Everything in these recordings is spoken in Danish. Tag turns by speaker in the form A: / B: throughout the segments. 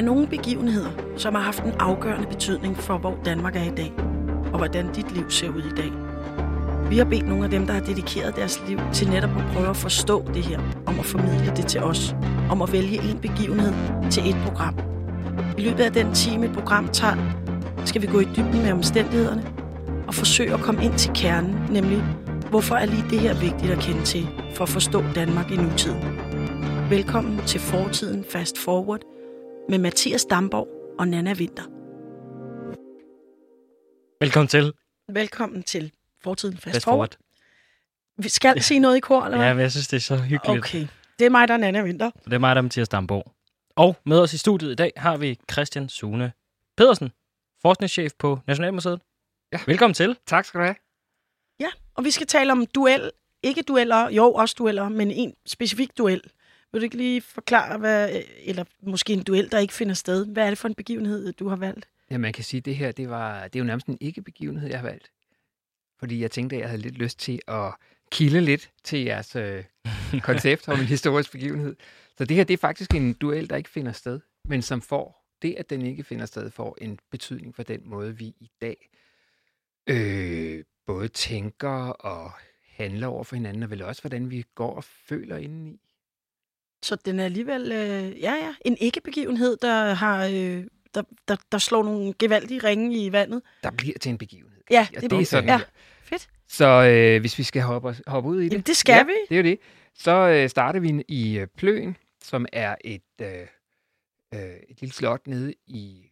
A: er nogle begivenheder, som har haft en afgørende betydning for, hvor Danmark er i dag, og hvordan dit liv ser ud i dag. Vi har bedt nogle af dem, der har dedikeret deres liv til netop at prøve at forstå det her, om at formidle det til os, om at vælge en begivenhed til et program. I løbet af den time, et program tager, skal vi gå i dybden med omstændighederne og forsøge at komme ind til kernen, nemlig hvorfor er lige det her vigtigt at kende til for at forstå Danmark i nutiden. Velkommen til Fortiden Fast Forward med Mathias Damborg og Nana Winter.
B: Velkommen til.
A: Velkommen til Fortiden Fast,
B: Fast
A: Forward.
B: forward.
A: Vi skal sige noget i kor, eller hvad?
B: Ja, men jeg synes, det er så hyggeligt.
A: Okay. Det er mig, der er Nana Winter.
B: Det er mig, der er Mathias Damborg. Og med os i studiet i dag har vi Christian Sune Pedersen, forskningschef på Nationalmuseet.
C: Ja.
B: Velkommen til.
C: Tak skal du have.
A: Ja, og vi skal tale om duel. Ikke dueller, jo også dueller, men en specifik duel. Vil du ikke lige forklare, hvad, eller måske en duel, der ikke finder sted? Hvad er det for en begivenhed, du har valgt?
C: Ja, man kan sige, at det her det var, det er jo nærmest en ikke-begivenhed, jeg har valgt. Fordi jeg tænkte, at jeg havde lidt lyst til at kilde lidt til jeres øh, koncept om en historisk begivenhed. Så det her det er faktisk en duel, der ikke finder sted, men som får det, at den ikke finder sted, får en betydning for den måde, vi i dag øh, både tænker og handler over for hinanden, og vel også, hvordan vi går og føler indeni.
A: Så den er alligevel, øh, ja ja, en ikke-begivenhed, der har... Øh, der, der, der slår nogle gevaldige ringe i vandet.
C: Der bliver til en begivenhed.
A: Ja, det
C: det er sådan
A: ja. Fedt.
C: Så øh, hvis vi skal hoppe, hoppe ud i det.
A: Jamen, det skal
C: ja,
A: vi.
C: det er jo det. Så øh, starter vi i øh, Pløen, som er et, øh, øh, et lille slot nede i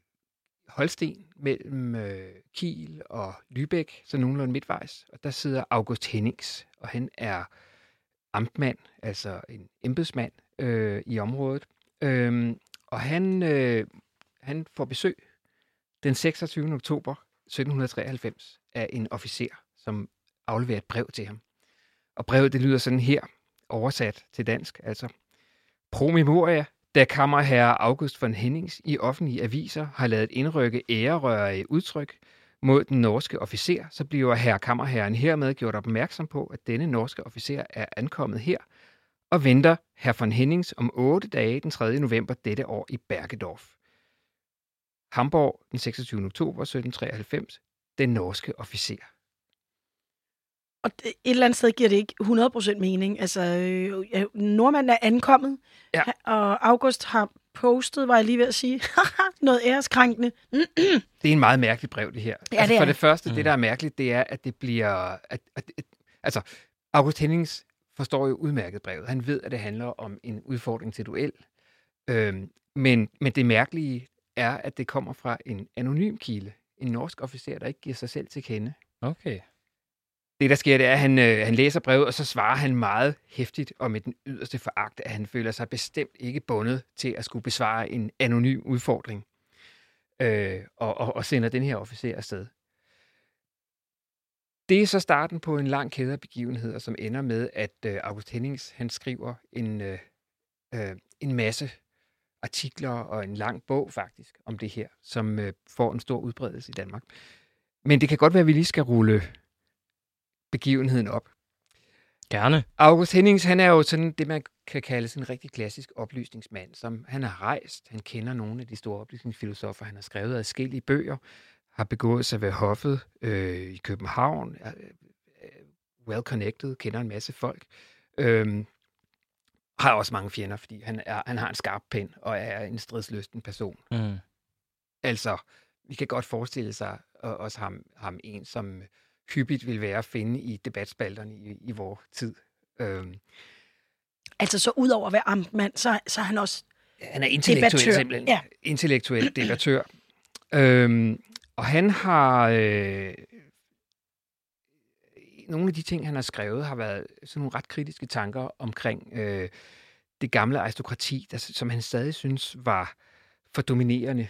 C: Holsten mellem øh, Kiel og Lübeck, så nogenlunde midtvejs. Og der sidder August Hennings, og han er amtmand, altså en embedsmand øh, i området. Øhm, og han, øh, han får besøg den 26. oktober 1793 af en officer, som afleverer et brev til ham. Og brevet, det lyder sådan her, oversat til dansk, altså. Pro memoria, da kammerherre August von Hennings i offentlige aviser har lavet indrykke ærerørige udtryk mod den norske officer, så bliver herre kammerherren hermed gjort opmærksom på, at denne norske officer er ankommet her og venter herr von Hennings om otte dage den 3. november dette år i Bergedorf. Hamburg den 26. oktober 1793. Den norske officer.
A: Og det, et eller andet sted giver det ikke 100% mening. Altså, øh, ja, nordmanden er ankommet,
C: Ja.
A: og August har postet, var jeg lige ved at sige, noget æreskrænkende.
C: Det er en meget mærkeligt brev, det her.
A: Ja,
C: altså,
A: det er
C: for
A: det.
C: det første,
B: Mm.
C: det der er mærkeligt, det er, at det bliver... At, at, at, altså, August Hennings forstår jo udmærket brevet. Han ved, at det handler om en udfordring til duel. Øhm, men, men det mærkelige er, at det kommer fra en anonym kilde. En norsk officer, der ikke giver sig selv til kende.
B: Okay.
C: Det, der sker, det er, at han, øh, han læser brevet, og så svarer han meget hæftigt og med den yderste foragt, at han føler sig bestemt ikke bundet til at skulle besvare en anonym udfordring. Øh, og, og, og sender den her officer afsted. Det er så starten på en lang kæde af begivenheder, som ender med, at øh, August Hennings han skriver en, øh, øh, en masse artikler og en lang bog faktisk om det her, som øh, får en stor udbredelse i Danmark. Men det kan godt være, at vi lige skal rulle begivenheden op.
B: Gerne.
C: August Hennings, han er jo sådan det, man kan kalde sådan en rigtig klassisk oplysningsmand, som han har rejst, han kender nogle af de store oplysningsfilosofer, han har skrevet adskillige bøger, har begået sig ved hoffet øh, i København, er øh, well connected, kender en masse folk, øh, har også mange fjender, fordi han, er, han har en skarp pen og er en stridslysten person.
B: Mm.
C: Altså, vi kan godt forestille sig også ham, ham en, som hyppigt vil være at finde i debatspalterne i, i vores tid. Øhm,
A: Altså, så ud over at være amtmand, så, så er han også...
C: han er intellektuel
A: Debattør,
C: simpelthen.
A: ja.
C: Intellektuel debattør. øhm, og han har... Øh, nogle af de ting, han har skrevet, har været sådan nogle ret kritiske tanker omkring øh, det gamle aristokrati, der, som han stadig synes var for dominerende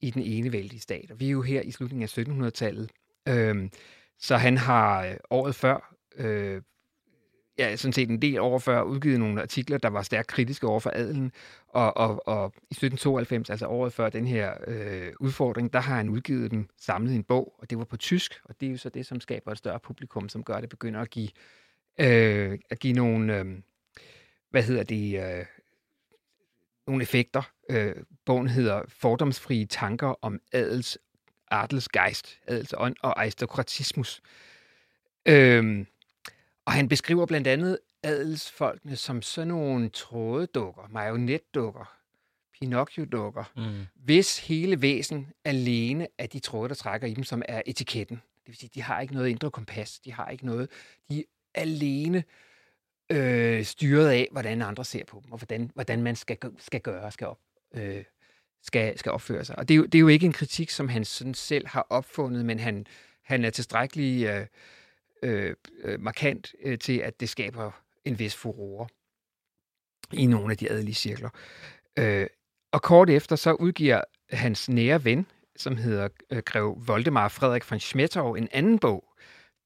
C: i den ene vældige stat. Og vi er jo her i slutningen af 1700-tallet. Øh, så han har øh, året før, øh, ja, sådan set en del år før, udgivet nogle artikler, der var stærkt kritiske over for adelen. Og, og, og i 1792, altså året før den her øh, udfordring, der har han udgivet dem samlet i en bog, og det var på tysk, og det er jo så det, som skaber et større publikum, som gør, at det begynder at give, øh, at give nogle, øh, hvad hedder det, øh, nogle effekter. Øh, bogen hedder Fordomsfrie tanker om adels adelsgeist, adelsånd og aristokratismus. Øh, og han beskriver blandt andet adelsfolkene som sådan nogle trådedukker, marionetdukker, Pinocchio-dukker, mm. hvis hele væsen alene er de tråde, der trækker i dem, som er etiketten. Det vil sige, de har ikke noget indre kompas, de har ikke noget, de er alene øh, styret af, hvordan andre ser på dem, og hvordan, hvordan man skal, skal gøre, skal, op, øh, skal, skal opføre sig. Og det er, jo, det er jo ikke en kritik, som han sådan selv har opfundet, men han, han er tilstrækkelig øh, øh, markant øh, til, at det skaber en vis furore i nogle af de adelige cirkler. Øh, og kort efter så udgiver hans nære ven, som hedder øh, Grev Voldemar Frederik von Schmettau, en anden bog,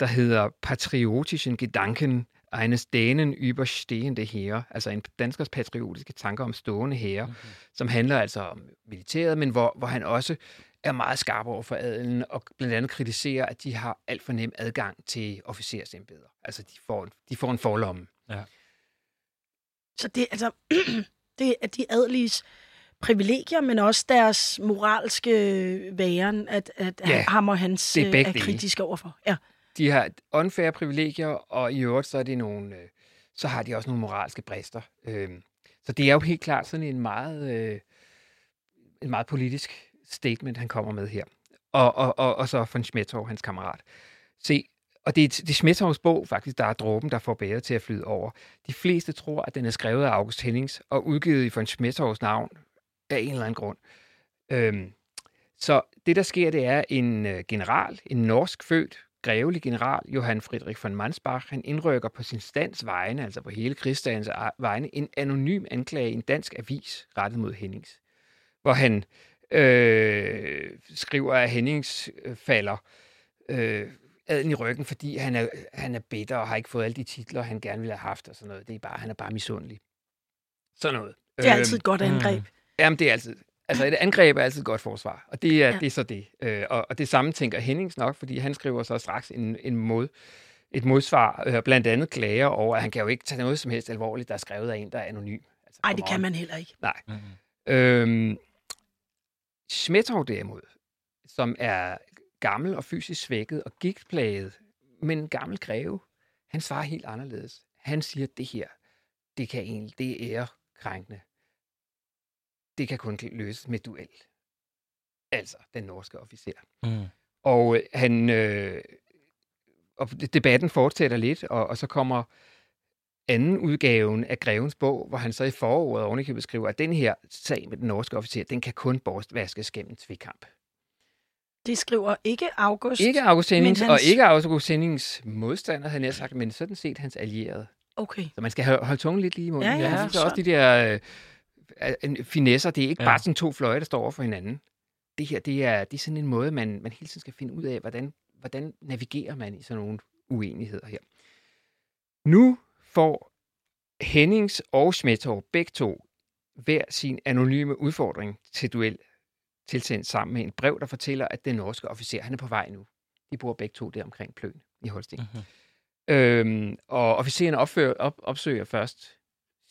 C: der hedder Patriotischen Gedanken eines Dänen über stehende Heere, altså en danskers patriotiske tanker om stående hære, okay. Mhm. som handler altså om militæret, men hvor, hvor han også er meget skarp over for adelen, og blandt andet kritiserer, at de har alt for nem adgang til officersembeder. Altså, de får, de får en forlomme. Ja.
A: Så det, altså, det er de adeliges privilegier, men også deres moralske væren, at, at ja, ham og hans det er, er kritiske overfor. Ja.
C: De har unfair privilegier, og i øvrigt så er det nogle, øh, så har de også nogle moralske brister. Øhm, så det er jo helt klart sådan en meget, øh, en meget politisk statement, han kommer med her. Og, og, og, og så von Schmettau, hans kammerat. Se, og det er, det er Schmettovs bog faktisk, der er dråben, der får bæret til at flyde over. De fleste tror, at den er skrevet af August Hennings og udgivet i von Schmettows navn af en eller anden grund. Øhm, så det, der sker, det er en øh, general, en norsk født grevelig general, Johan Friedrich von Mansbach, han indrykker på sin stands vegne, altså på hele krigsdagens vegne, en anonym anklage i en dansk avis rettet mod Hennings, hvor han øh, skriver, at Hennings øh, falder øh, aden i ryggen, fordi han er, han er bitter og har ikke fået alle de titler, han gerne ville have haft og sådan noget. Det er bare, han er bare misundelig. Sådan noget.
A: Det er altid et godt øhm, angreb. Mm.
C: Jamen, det er altid. Altså, et angreb er altid et godt forsvar, og det er, ja. det er så det. Øh, og, og det samme tænker Hennings nok, fordi han skriver så straks en, en mod, et modsvar, øh, blandt andet klager over, at han kan jo ikke tage noget som helst alvorligt, der er skrevet af en, der er anonym.
A: Altså, Nej, det kan man heller ikke.
C: Nej. Mm-hmm. Øhm, Smettov derimod, som er gammel og fysisk svækket og gigtplaget, men en gammel greve, han svarer helt anderledes. Han siger, at det her, det kan egentlig, det er ærekrænkende det kan kun løses med duel. Altså den norske officer. Mm. Og øh, han... Øh, og debatten fortsætter lidt, og, og så kommer anden udgaven af Grevens bog, hvor han så i foråret ovenikøbet skriver, at den her sag med den norske officer, den kan kun bortvaskes gennem tvikamp.
A: Det skriver ikke August.
C: Ikke August Hennings, hans... og ikke August Hennings modstander, havde jeg sagt, men sådan set hans allierede.
A: Okay.
C: Så man skal holde tungen lidt lige i munden. Ja, ja, ja, så også de der øh, finesser. Det er ikke ja. bare sådan to fløje, der står over for hinanden. Det her, det er, det er sådan en måde, man, man hele tiden skal finde ud af, hvordan, hvordan navigerer man i sådan nogle uenigheder her. Nu får Hennings og Schmettov begge to hver sin anonyme udfordring til duel tilsendt sammen med en brev, der fortæller, at den norske officer, han er på vej nu. De bor begge to der omkring Pløn i Holsten. Uh-huh. Øhm, og officeren opfører, op, opsøger først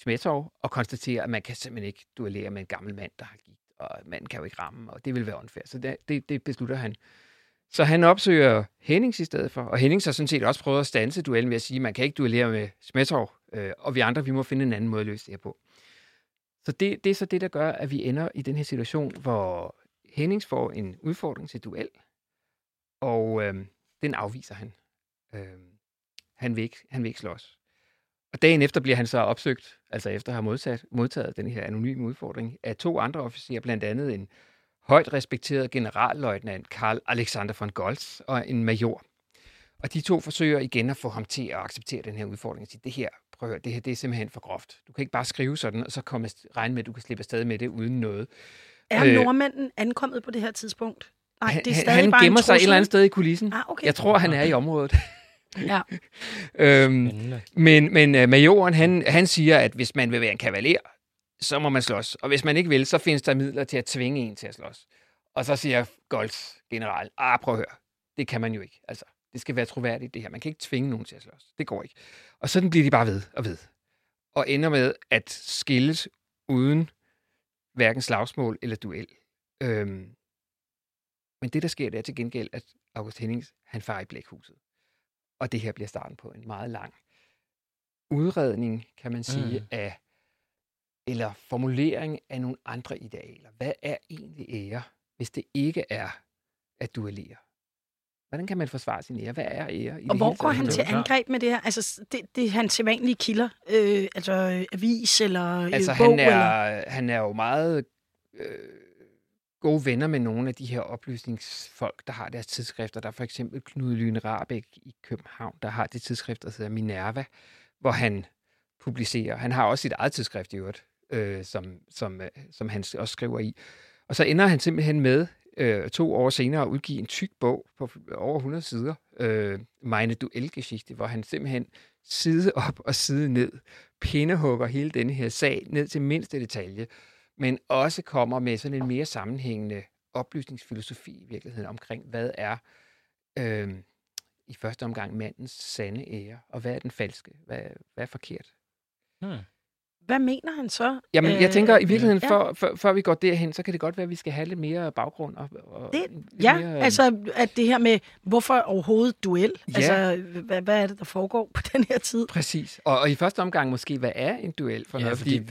C: Smetov og konstaterer, at man kan simpelthen ikke duellere med en gammel mand, der har gigt, og manden kan jo ikke ramme, og det vil være unfair. Så det, det, det beslutter han. Så han opsøger Hennings i stedet for, og Hennings har sådan set også prøvet at stanse duellen ved at sige, at man kan ikke duellere med Smetov, øh, og vi andre, vi må finde en anden måde at løse det her på. Så det, det er så det, der gør, at vi ender i den her situation, hvor Hennings får en udfordring til duel, og øh, den afviser han. Øh, han, vil ikke, han vil ikke slås. Og dagen efter bliver han så opsøgt, altså efter at have modsat, modtaget den her anonyme udfordring, af to andre officerer, blandt andet en højt respekteret generalløjtnant Karl Alexander von Goltz og en major. Og de to forsøger igen at få ham til at acceptere den her udfordring og sige, det her, prøv at høre, det her det er simpelthen for groft. Du kan ikke bare skrive sådan, og så komme regne med, at du kan slippe afsted med det uden noget.
A: Er øh, nordmanden ankommet på det her tidspunkt?
C: Nej, det er stadig han bare gemmer sig et eller andet sted i kulissen. Ah, okay. Jeg tror, han er i området.
A: Ja.
C: øhm, men men uh, majoren, han, han siger, at hvis man vil være en kavaler, så må man slås. Og hvis man ikke vil, så findes der midler til at tvinge en til at slås. Og så siger Golds general, ah, prøv at høre, det kan man jo ikke. Altså, det skal være troværdigt, det her. Man kan ikke tvinge nogen til at slås. Det går ikke. Og sådan bliver de bare ved og ved. Og ender med at skilles uden hverken slagsmål eller duel. Øhm, men det, der sker, det er til gengæld, at August Hennings, han farer i blækhuset. Og det her bliver starten på en meget lang udredning, kan man sige,
B: mm.
C: af eller formulering af nogle andre idealer. Hvad er egentlig ære, hvis det ikke er at duellere? Hvordan kan man forsvare sin ære? Hvad er ære? I
A: Og
C: det
A: hvor går han til angreb med det her? Altså, det, det er hans sædvanlige kilder. Øh, altså øh, avis eller øh,
C: Altså,
A: bog?
C: han
A: Eller...
C: er, han er jo meget øh, gode venner med nogle af de her oplysningsfolk, der har deres tidsskrifter. Der er for eksempel Knud Lyne Rabeck i København, der har det tidsskrift, der hedder Minerva, hvor han publicerer. Han har også sit eget tidsskrift i øvrigt, øh, som, som, øh, som han også skriver i. Og så ender han simpelthen med øh, to år senere at udgive en tyk bog på over 100 sider, øh, Meine Duelgeschichte, hvor han simpelthen side op og side ned pindehugger hele denne her sag ned til mindste detalje, men også kommer med sådan en mere sammenhængende oplysningsfilosofi i virkeligheden omkring, hvad er øh, i første omgang mandens sande ære, og hvad er den falske, hvad, hvad er forkert.
B: Hmm.
A: Hvad mener han så?
C: Jamen, jeg tænker i virkeligheden,
A: ja.
C: før, før, før vi går derhen, så kan det godt være, at vi skal have lidt mere baggrund. Og, og
A: Det- Ja,
C: mere,
A: altså at det her med, hvorfor overhovedet duel?
C: Ja.
A: Altså, hvad, hvad er det, der foregår på den her tid?
C: Præcis. Og, og i første omgang måske, hvad er en duel for
B: Ja,
C: noget?
B: fordi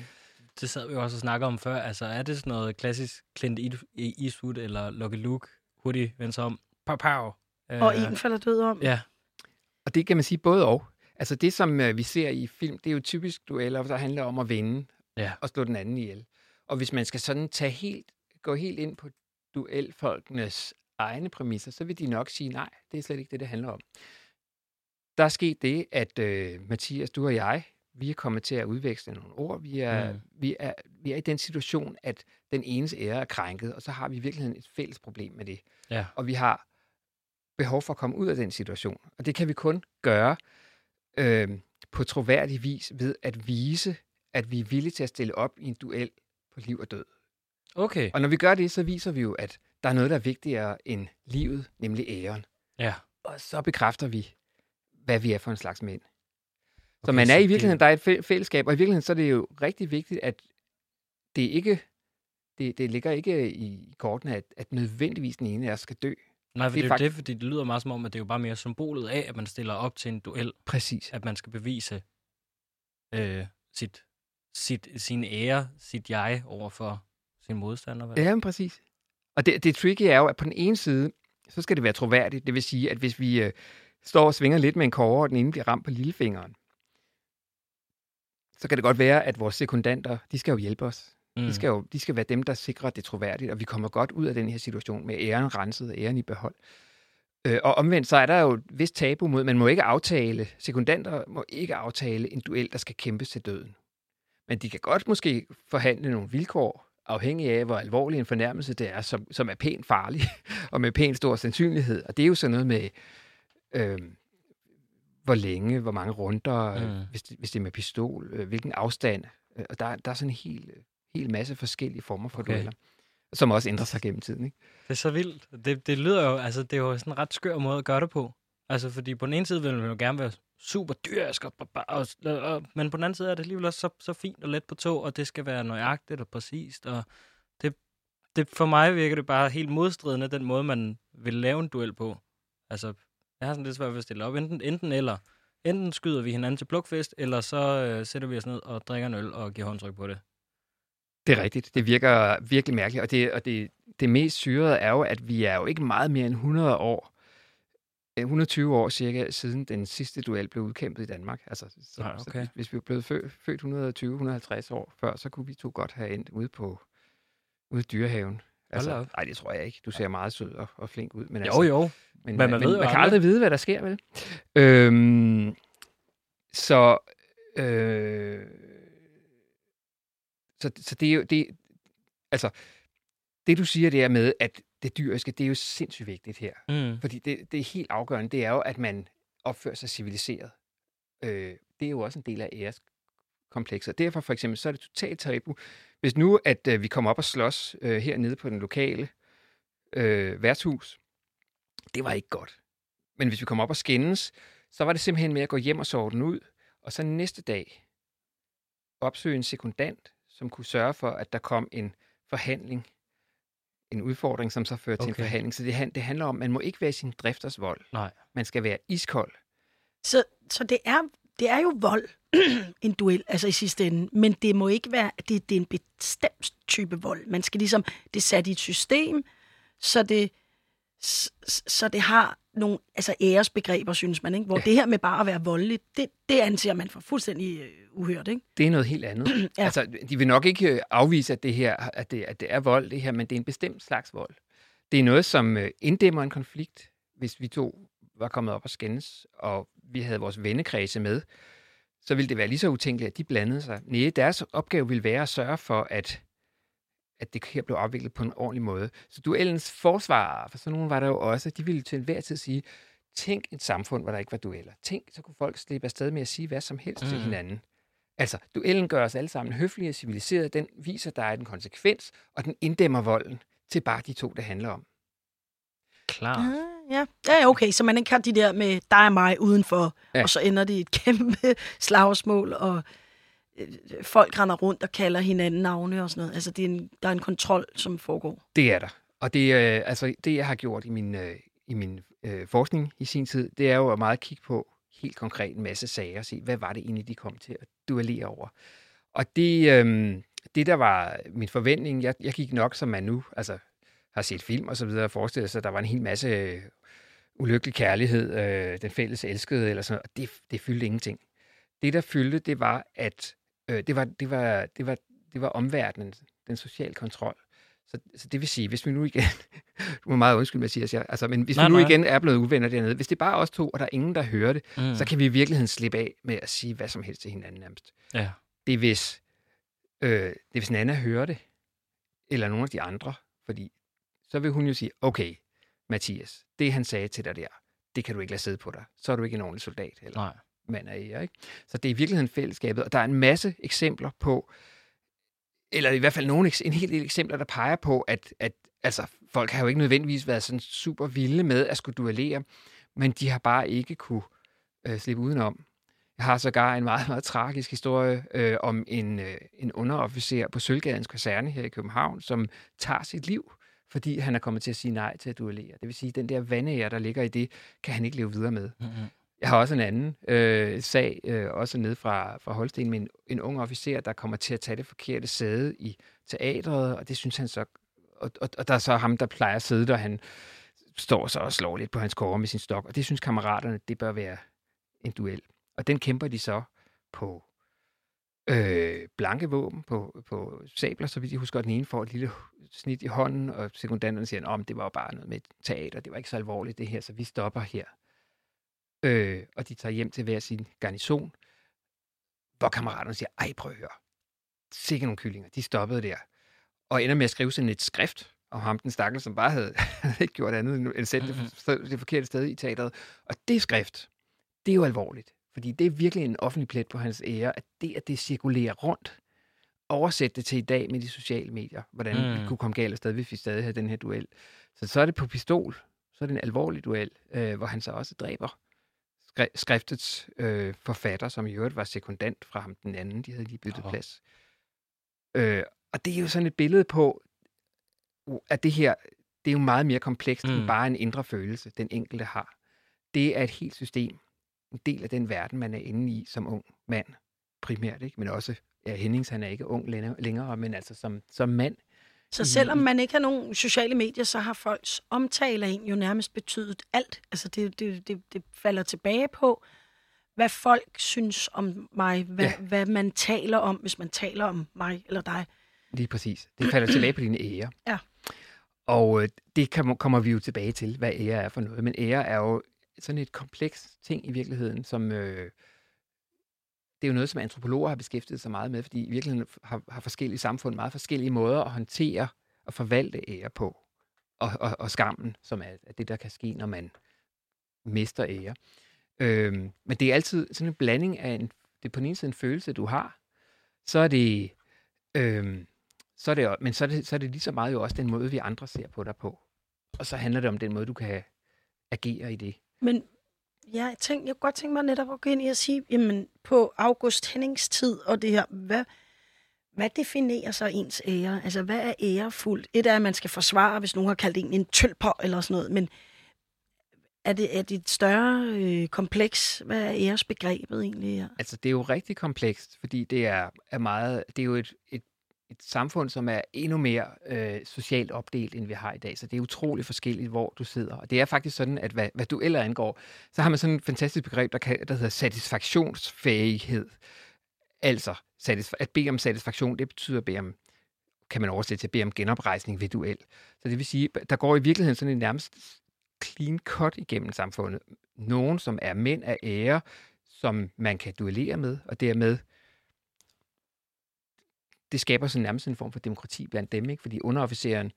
B: det sad vi jo også og snakkede om før. Altså, er det sådan noget klassisk Clint East- Eastwood eller Lucky Luke, hurtigt vender sig om, pow, pow.
A: Og
B: Øh,
A: en falder død om.
B: Ja,
C: Og det kan man sige både og. Altså det, som øh, vi ser i film, det er jo typisk dueller, der handler om at vinde
B: Ja.
C: og slå den anden ihjel. Og hvis man skal sådan tage helt, gå helt ind på duelfolkenes egne præmisser, så vil de nok sige, nej, det er slet ikke det, det handler om. Der er sket det, at øh, Mathias, du og jeg, vi er kommet til at udveksle nogle ord. Vi er,
B: Mm.
C: mm. vi, er, vi er i den situation, at den enes ære er krænket, og så har vi i virkeligheden et fælles problem med det.
B: Ja.
C: Og vi har behov for at komme ud af den situation. Og det kan vi kun gøre øh, på troværdig vis ved at vise, at vi er villige til at stille op i en duel på liv og død.
B: okay.
C: Og når vi gør det, så viser vi jo, at der er noget, der er vigtigere end livet, nemlig æren.
B: Ja.
C: Og så bekræfter vi, hvad vi er for en slags mænd. Så
B: Okay,
C: man
B: så
C: er i virkeligheden, der er et fæ- fællesskab, og i virkeligheden så er det jo rigtig vigtigt, at det ikke det, det ligger ikke i kortene, at, at nødvendigvis den ene af os skal dø.
B: Nej, for
C: det
B: det
C: er
B: jo det, fordi det lyder meget som om, at det er jo bare mere symbolet af, at man stiller op til en duel,
C: Præcis.
B: at man skal bevise øh, sit, sit, sin ære, sit jeg over for sin modstander. Vel?
C: Ja, men præcis. Og det, det tricky er jo, at på den ene side, så skal det være troværdigt. Det vil sige, at hvis vi øh, står og svinger lidt med en kåre, og den ene bliver ramt på lillefingeren, så kan det godt være, at vores sekundanter, de skal jo hjælpe os. Mm. De, skal jo, de skal være dem, der sikrer, at det er troværdigt, og vi kommer godt ud af den her situation med æren renset æren i behold. Øh, og omvendt, så er der jo et vist tabu mod, man må ikke aftale, sekundanter må ikke aftale en duel, der skal kæmpes til døden. Men de kan godt måske forhandle nogle vilkår, afhængig af, hvor alvorlig en fornærmelse det er, som, som er pænt farlig, og med pænt stor sandsynlighed. Og det er jo sådan noget med, øh, hvor længe, hvor mange runder,
B: Mm.
C: mm. hvis, det, hvis det er med pistol, øh, hvilken afstand. Øh, og der, der er sådan en hel, hel masse forskellige former for
B: Okay.
C: dueller, som også ændrer sig gennem tiden. Ikke?
B: Det er så vildt. Det, det lyder jo, altså det er jo sådan en ret skør måde at gøre det på. Altså fordi på den ene side vil man jo gerne være super dyrisk, og, og, og, og, men på den anden side er det alligevel også så, så fint og let på tog, og det skal være nøjagtigt og præcist, og det, det, for mig virker det bare helt modstridende, den måde, man vil lave en duel på. Altså, jeg har sådan lidt svært ved at stille op. Enten, enten eller. Enten skyder vi hinanden til plukfest, eller så øh, sætter vi os ned og drikker en øl og giver håndtryk på det.
C: Det er rigtigt. Det virker virkelig mærkeligt. Og det, og det, det mest syrede er jo, at vi er jo ikke meget mere end 100 år, øh, 120 år cirka, siden den sidste duel blev udkæmpet i Danmark. Altså, så,
B: Nej,
C: så
B: okay.
C: hvis, hvis vi var blevet født, født 120-150 år før, så kunne vi to godt have endt ude på ude i dyrehaven. Altså, nej, det tror jeg ikke. Du ser meget sød og, og flink ud. Men
B: Jo,
C: altså,
B: jo.
C: Men,
B: man
C: men
B: ved jo
C: man kan
B: aldrig.
C: aldrig vide, hvad der sker, vel? Øhm, så, øh, så, så det er jo, det, altså, det du siger der med, at det dyriske, det er jo sindssygt vigtigt her.
B: Mm.
C: Fordi det, det er helt afgørende, det er jo, at man opfører sig civiliseret. Øh, det er jo også en del af æreskomplekset. Derfor for eksempel, så er det totalt tabu. Hvis nu, at øh, vi kommer op og slås øh, hernede på den lokale øh, værtshus, det var ikke godt. Men hvis vi kommer op og skændes, så var det simpelthen med at gå hjem og sove den ud, og så næste dag opsøge en sekundant, som kunne sørge for, at der kom en forhandling. En udfordring, som så fører til
B: Okay.
C: en forhandling. Så det, det handler om, at man må ikke være sin drifters vold.
B: Nej.
C: Man skal være iskold.
A: Så, så det, er, det er jo vold, en duel, altså i sidste ende. Men det må ikke være, det, det er en bestemt type vold. Man skal ligesom, det er sat i et system, så det, s- s- så det har nogle altså æresbegreber, synes man. Ikke? Hvor
C: Ja.
A: det her med bare at være voldelig, det, det anser man for fuldstændig øh, uhørt. Ikke?
C: Det er noget helt andet. ja.
A: Ja.
C: Altså, de vil nok ikke øh, afvise, at det her at det, at det er vold, det her, men det er en bestemt slags vold. Det er noget, som øh, inddæmmer en konflikt, hvis vi to var kommet op og skændes, og vi havde vores vennekredse med, så ville det være lige så utænkeligt, at de blandede sig. Nej, deres opgave ville være at sørge for, at, at det her blev afviklet på en ordentlig måde. Så duellens forsvar, for sådan nogen var der jo også, de ville til enhver tid sige, tænk et samfund, hvor der ikke var dueller. Tænk, så kunne folk slippe afsted med at sige hvad som helst mm. til
B: Mhm.
C: hinanden. Altså, duellen gør os alle sammen høflige og civiliserede. Den viser, der er en konsekvens, og den inddæmmer volden til bare de to, det handler om.
B: Klart.
A: Ah, ja. ja, okay, så man ikke har de der med dig og mig udenfor,
C: Ja.
A: ja. og så ender det i et kæmpe slagsmål, og Øh, folk render rundt og kalder hinanden navne og sådan noget. Altså, det er en, der er en kontrol, som foregår.
C: Det er der. Og det, øh, altså, det jeg har gjort i min, øh, i min øh, forskning i sin tid, det er jo at meget kigge på helt konkret en masse sager, og se, hvad var det egentlig, de kom til at duellere over. Og det, øh, det der var min forventning, jeg, jeg gik nok, som man nu altså, har set film og så videre, og forestillede sig, at der var en hel masse øh, ulykkelig kærlighed, øh, den fælles elskede, eller sådan noget, og det, det fyldte ingenting. Det, der fyldte, det var, at øh, det, var, det, var, det, var, det var omverdenen, den sociale kontrol. Så, så det vil sige, hvis vi nu igen, du må meget undskylde, Mathias, jeg, altså, men hvis
B: Nej,
C: vi nu
B: nej.
C: igen er blevet uvenner dernede, hvis det er bare os to, og der er ingen, der hører det,
B: Mm.
C: så kan vi i virkeligheden slippe af med at sige hvad som helst til hinanden nærmest.
B: Ja.
C: Det er hvis, øh, det er hvis Nana hører det, eller nogle af de andre, fordi så vil hun jo sige, okay, Mathias, det han sagde til dig der, det kan du ikke lade sidde på dig. Så er du ikke en ordentlig soldat, eller
B: Nej
C: mand af ære. Ikke? Så det er i virkeligheden fællesskabet, og der er en masse eksempler på, eller i hvert fald nogle, en hel del eksempler, der peger på, at, at altså, folk har jo ikke nødvendigvis været sådan super vilde med at skulle duellere, men de har bare ikke kunne øh, slippe udenom. Jeg har sågar en meget, meget tragisk historie øh, om en, øh, en underofficer på Sølvgadens kaserne her i København, som tager sit liv, fordi han er kommet til at sige nej til at duellere. Det vil sige, at den der vandære, der ligger i det, kan han ikke leve videre med.
B: Mm-hmm.
C: Jeg har også en anden øh, sag, øh, også ned fra, fra Holsten, med en, en ung officer, der kommer til at tage det forkerte sæde i teatret, og det synes han så... Og, og, og der er så ham, der plejer at sidde der, han står så og slår lidt på hans kåre med sin stok, og det synes kammeraterne, det bør være en duel. Og den kæmper de så på øh, blanke våben, på, på sabler, så vidt jeg husker, at den ene får et lille snit i hånden, og sekundanterne siger, om det var jo bare noget med teater, det var ikke så alvorligt det her, så vi stopper her. Øh, og de tager hjem til hver sin garnison, hvor kammeraterne siger, ej, prøv at høre. Sikke nogle kyllinger. De stoppede der. Og ender med at skrive sådan et skrift om ham, den stakkel, som bare havde, ikke gjort andet end at sætte det, det forkerte sted i teateret. Og det skrift, det er jo alvorligt. Fordi det er virkelig en offentlig plet på hans ære, at det, at det cirkulerer rundt, oversætte det til i dag med de sociale medier, hvordan mm. Det kunne komme galt afsted, hvis vi stadig havde den her duel. Så så er det på pistol, så er det en alvorlig duel, øh, hvor han så også dræber skri- skriftets øh, forfatter, som i øvrigt var sekundant fra ham den anden. De havde lige byttet
B: Åh.
C: plads. Øh, og det er jo sådan et billede på, at det her, det er jo meget mere komplekst mm. End bare en indre følelse, den enkelte har. Det er et helt system. En del af den verden, man er inde i som ung mand, primært, ikke? men også, ja, Hennings, han er ikke ung længere, længere men altså som, som mand.
A: Så
C: I-
A: selvom man ikke har nogen sociale medier, så har folks omtale af en jo nærmest betydet alt. Altså det, det, det, det falder tilbage på, hvad folk synes om mig, hvad,
C: ja.
A: hvad man taler om, hvis man taler om mig eller dig.
C: Lige præcis. Det falder tilbage på dine ære.
A: Ja.
C: Og øh, det kan, kommer vi jo tilbage til, hvad ære er for noget. Men ære er jo sådan et kompleks ting i virkeligheden, som... Øh, det er jo noget, som antropologer har beskæftiget sig meget med, fordi i virkeligheden har, har forskellige samfund meget forskellige måder at håndtere og forvalte ære på. Og, og, og skammen, som er, det, der kan ske, når man mister ære. Øhm, men det er altid sådan en blanding af en, det er på den ene side en følelse, du har, så er det, øhm, så er det, men så er det, så er det lige så meget jo også den måde, vi andre ser på dig på. Og så handler det om den måde, du kan agere i det.
A: Men ja, jeg, tænk, jeg kunne godt tænke mig netop at gå ind i at sige, jamen på August Hennings tid og det her, hvad, Hvad definerer så ens ære? Altså, hvad er ærefuldt? Et er, at man skal forsvare, hvis nogen har kaldt en en tølper eller sådan noget, men er det, er det et større øh, kompleks? Hvad er æresbegrebet egentlig her?
C: Altså, det er jo rigtig komplekst, fordi det er, er meget, det er jo et, et, et samfund, som er endnu mere øh, socialt opdelt, end vi har i dag. Så det er utrolig forskelligt, hvor du sidder. Og det er faktisk sådan, at hvad, hvad du eller angår, så har man sådan et fantastisk begreb, der, kan, der hedder satisfaktionsfæhighed. Altså, satisf- at bede om satisfaktion, det betyder at bede om, kan man oversætte til at bede om genoprejsning ved duel. Så det vil sige, der går i virkeligheden sådan en nærmest clean cut igennem samfundet. Nogen, som er mænd af ære, som man kan duellere med, og dermed det skaber sådan nærmest en form for demokrati blandt dem, ikke? fordi underofficeren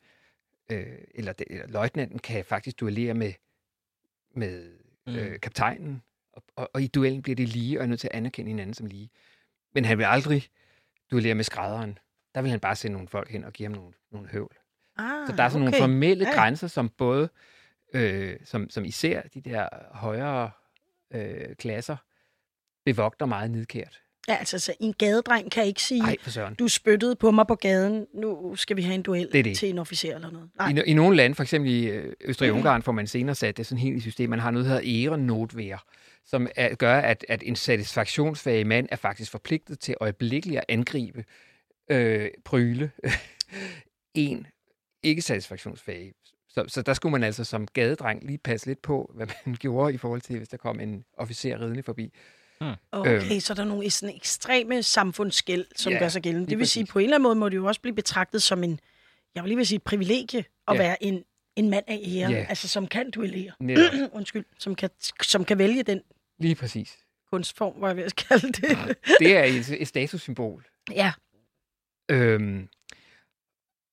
C: øh, eller, eller løjtnanten kan faktisk duellere med, med mm. øh, kaptajnen, og, og, og i duellen bliver det lige, og er nødt til at anerkende hinanden som lige. Men han vil aldrig duellere med skrædderen. Der vil han bare sende nogle folk hen og give ham nogle, nogle høvl.
A: Ah,
C: Så der er sådan
A: okay.
C: nogle formelle
A: Ja.
C: grænser, som både, øh, som, som især de der højere øh, klasser, bevogter meget nidkært.
A: Ja, altså, så en gadedreng kan ikke sige,
C: søren.
A: du spyttede på mig på gaden, nu skal vi have en duel
C: Det er det.
A: til en officer eller noget. Nej.
C: I, no- I nogle lande, for eksempel i øh, Østrig-Ungarn, får man senere sat det sådan helt i system. Man har noget, der hedder ærenotvære, som er, gør, at, at en satisfaktionsfag mand er faktisk forpligtet til øjeblikkeligt at angribe, øh, pryle, en ikke satisfaktionsfag. Så, så der skulle man altså som gadedreng lige passe lidt på, hvad man gjorde i forhold til, hvis der kom en officer ridende forbi.
A: Okay, så der er nogle sådan ekstreme samfundsskæld, som
C: Ja,
A: gør sig gældende. Det vil sige,
C: præcis.
A: på en eller anden måde må det jo også blive betragtet som en, jeg vil lige vil sige, et privilegie at
C: Ja.
A: være en, en mand af ære,
C: Ja.
A: altså som kan duellere. Undskyld, som kan, som kan vælge den
C: Lige præcis.
A: kunstform, hvor jeg vil kalde det.
C: Det er et, et statussymbol.
A: ja,
C: Øhm,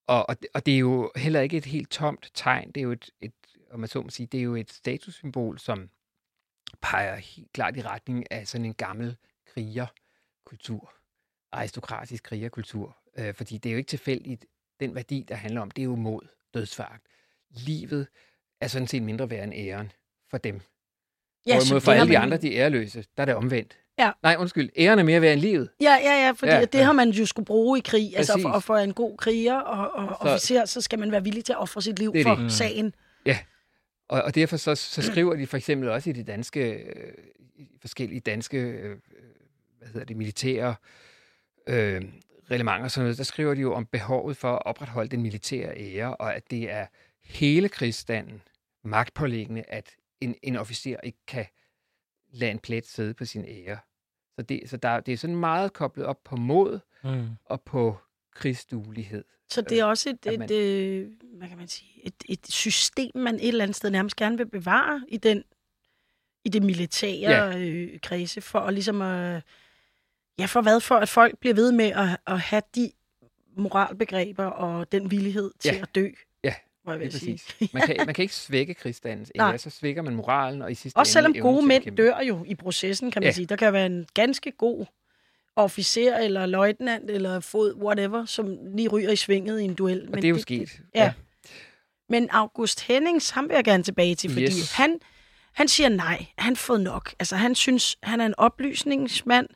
C: og, og, det- og det er jo heller ikke et helt tomt tegn. Det er jo et, et om man så må sige, det er jo et statussymbol, som peger helt klart i retning af sådan en gammel krigerkultur. Aristokratisk krigerkultur. Øh, fordi det er jo ikke tilfældigt, den værdi, der handler om, det er jo mod dødsfagt. Livet er sådan set mindre værd end æren for dem.
A: ja
C: Ja, Hvorimod for alle de andre, de æreløse, der er det omvendt.
A: Ja.
C: Nej, undskyld. Æren er mere værd end livet.
A: Ja, ja, ja, fordi
C: Ja,
A: ja, det
C: ja.
A: har man jo skulle bruge i krig. Altså
C: Præcis.
A: for, og for en god kriger og, og
C: Så-
A: officer, så skal man være villig til at ofre sit liv
C: Det
A: for
C: det.
A: Sagen.
C: Og, og derfor så, så skriver de for eksempel også i de danske, øh, forskellige danske, øh, hvad hedder det, militære øh, reglementer og sådan noget, der skriver de jo om behovet for at opretholde den militære ære, og at det er hele krigsstanden magtpålæggende, at en, en officer ikke kan lade en plet sidde på sin ære. Så det, så der, det er sådan meget koblet op på mod
B: Mm.
C: og på krigsduelighed.
A: Så det er også et, et,
C: man-
A: øh, hvad kan man sige, et, et system, man et eller andet sted nærmest gerne vil bevare i den i det militære ja. øh, kredse, for at ligesom at, ja, for hvad? For at folk bliver ved med at, at have de moralbegreber og den villighed til
C: Ja.
A: at dø.
C: Ja,
A: hvor jeg vil sige.
C: præcis. Man kan, man kan ikke svække krigsstandens
A: Nej.
C: ære, så svækker man moralen, og i sidste
A: Også selvom gode mænd dør jo i processen, kan man ja.
C: Ja.
A: sige. Der kan være en ganske god officer eller løjtnant eller fod, whatever, som lige ryger i svinget i en duel.
C: Og det er jo sket.
A: ja. Men August Hennings, ham vil jeg gerne tilbage til, fordi
C: Yes.
A: han, han siger nej. Han har fået nok. Altså, han synes, han er en oplysningsmand.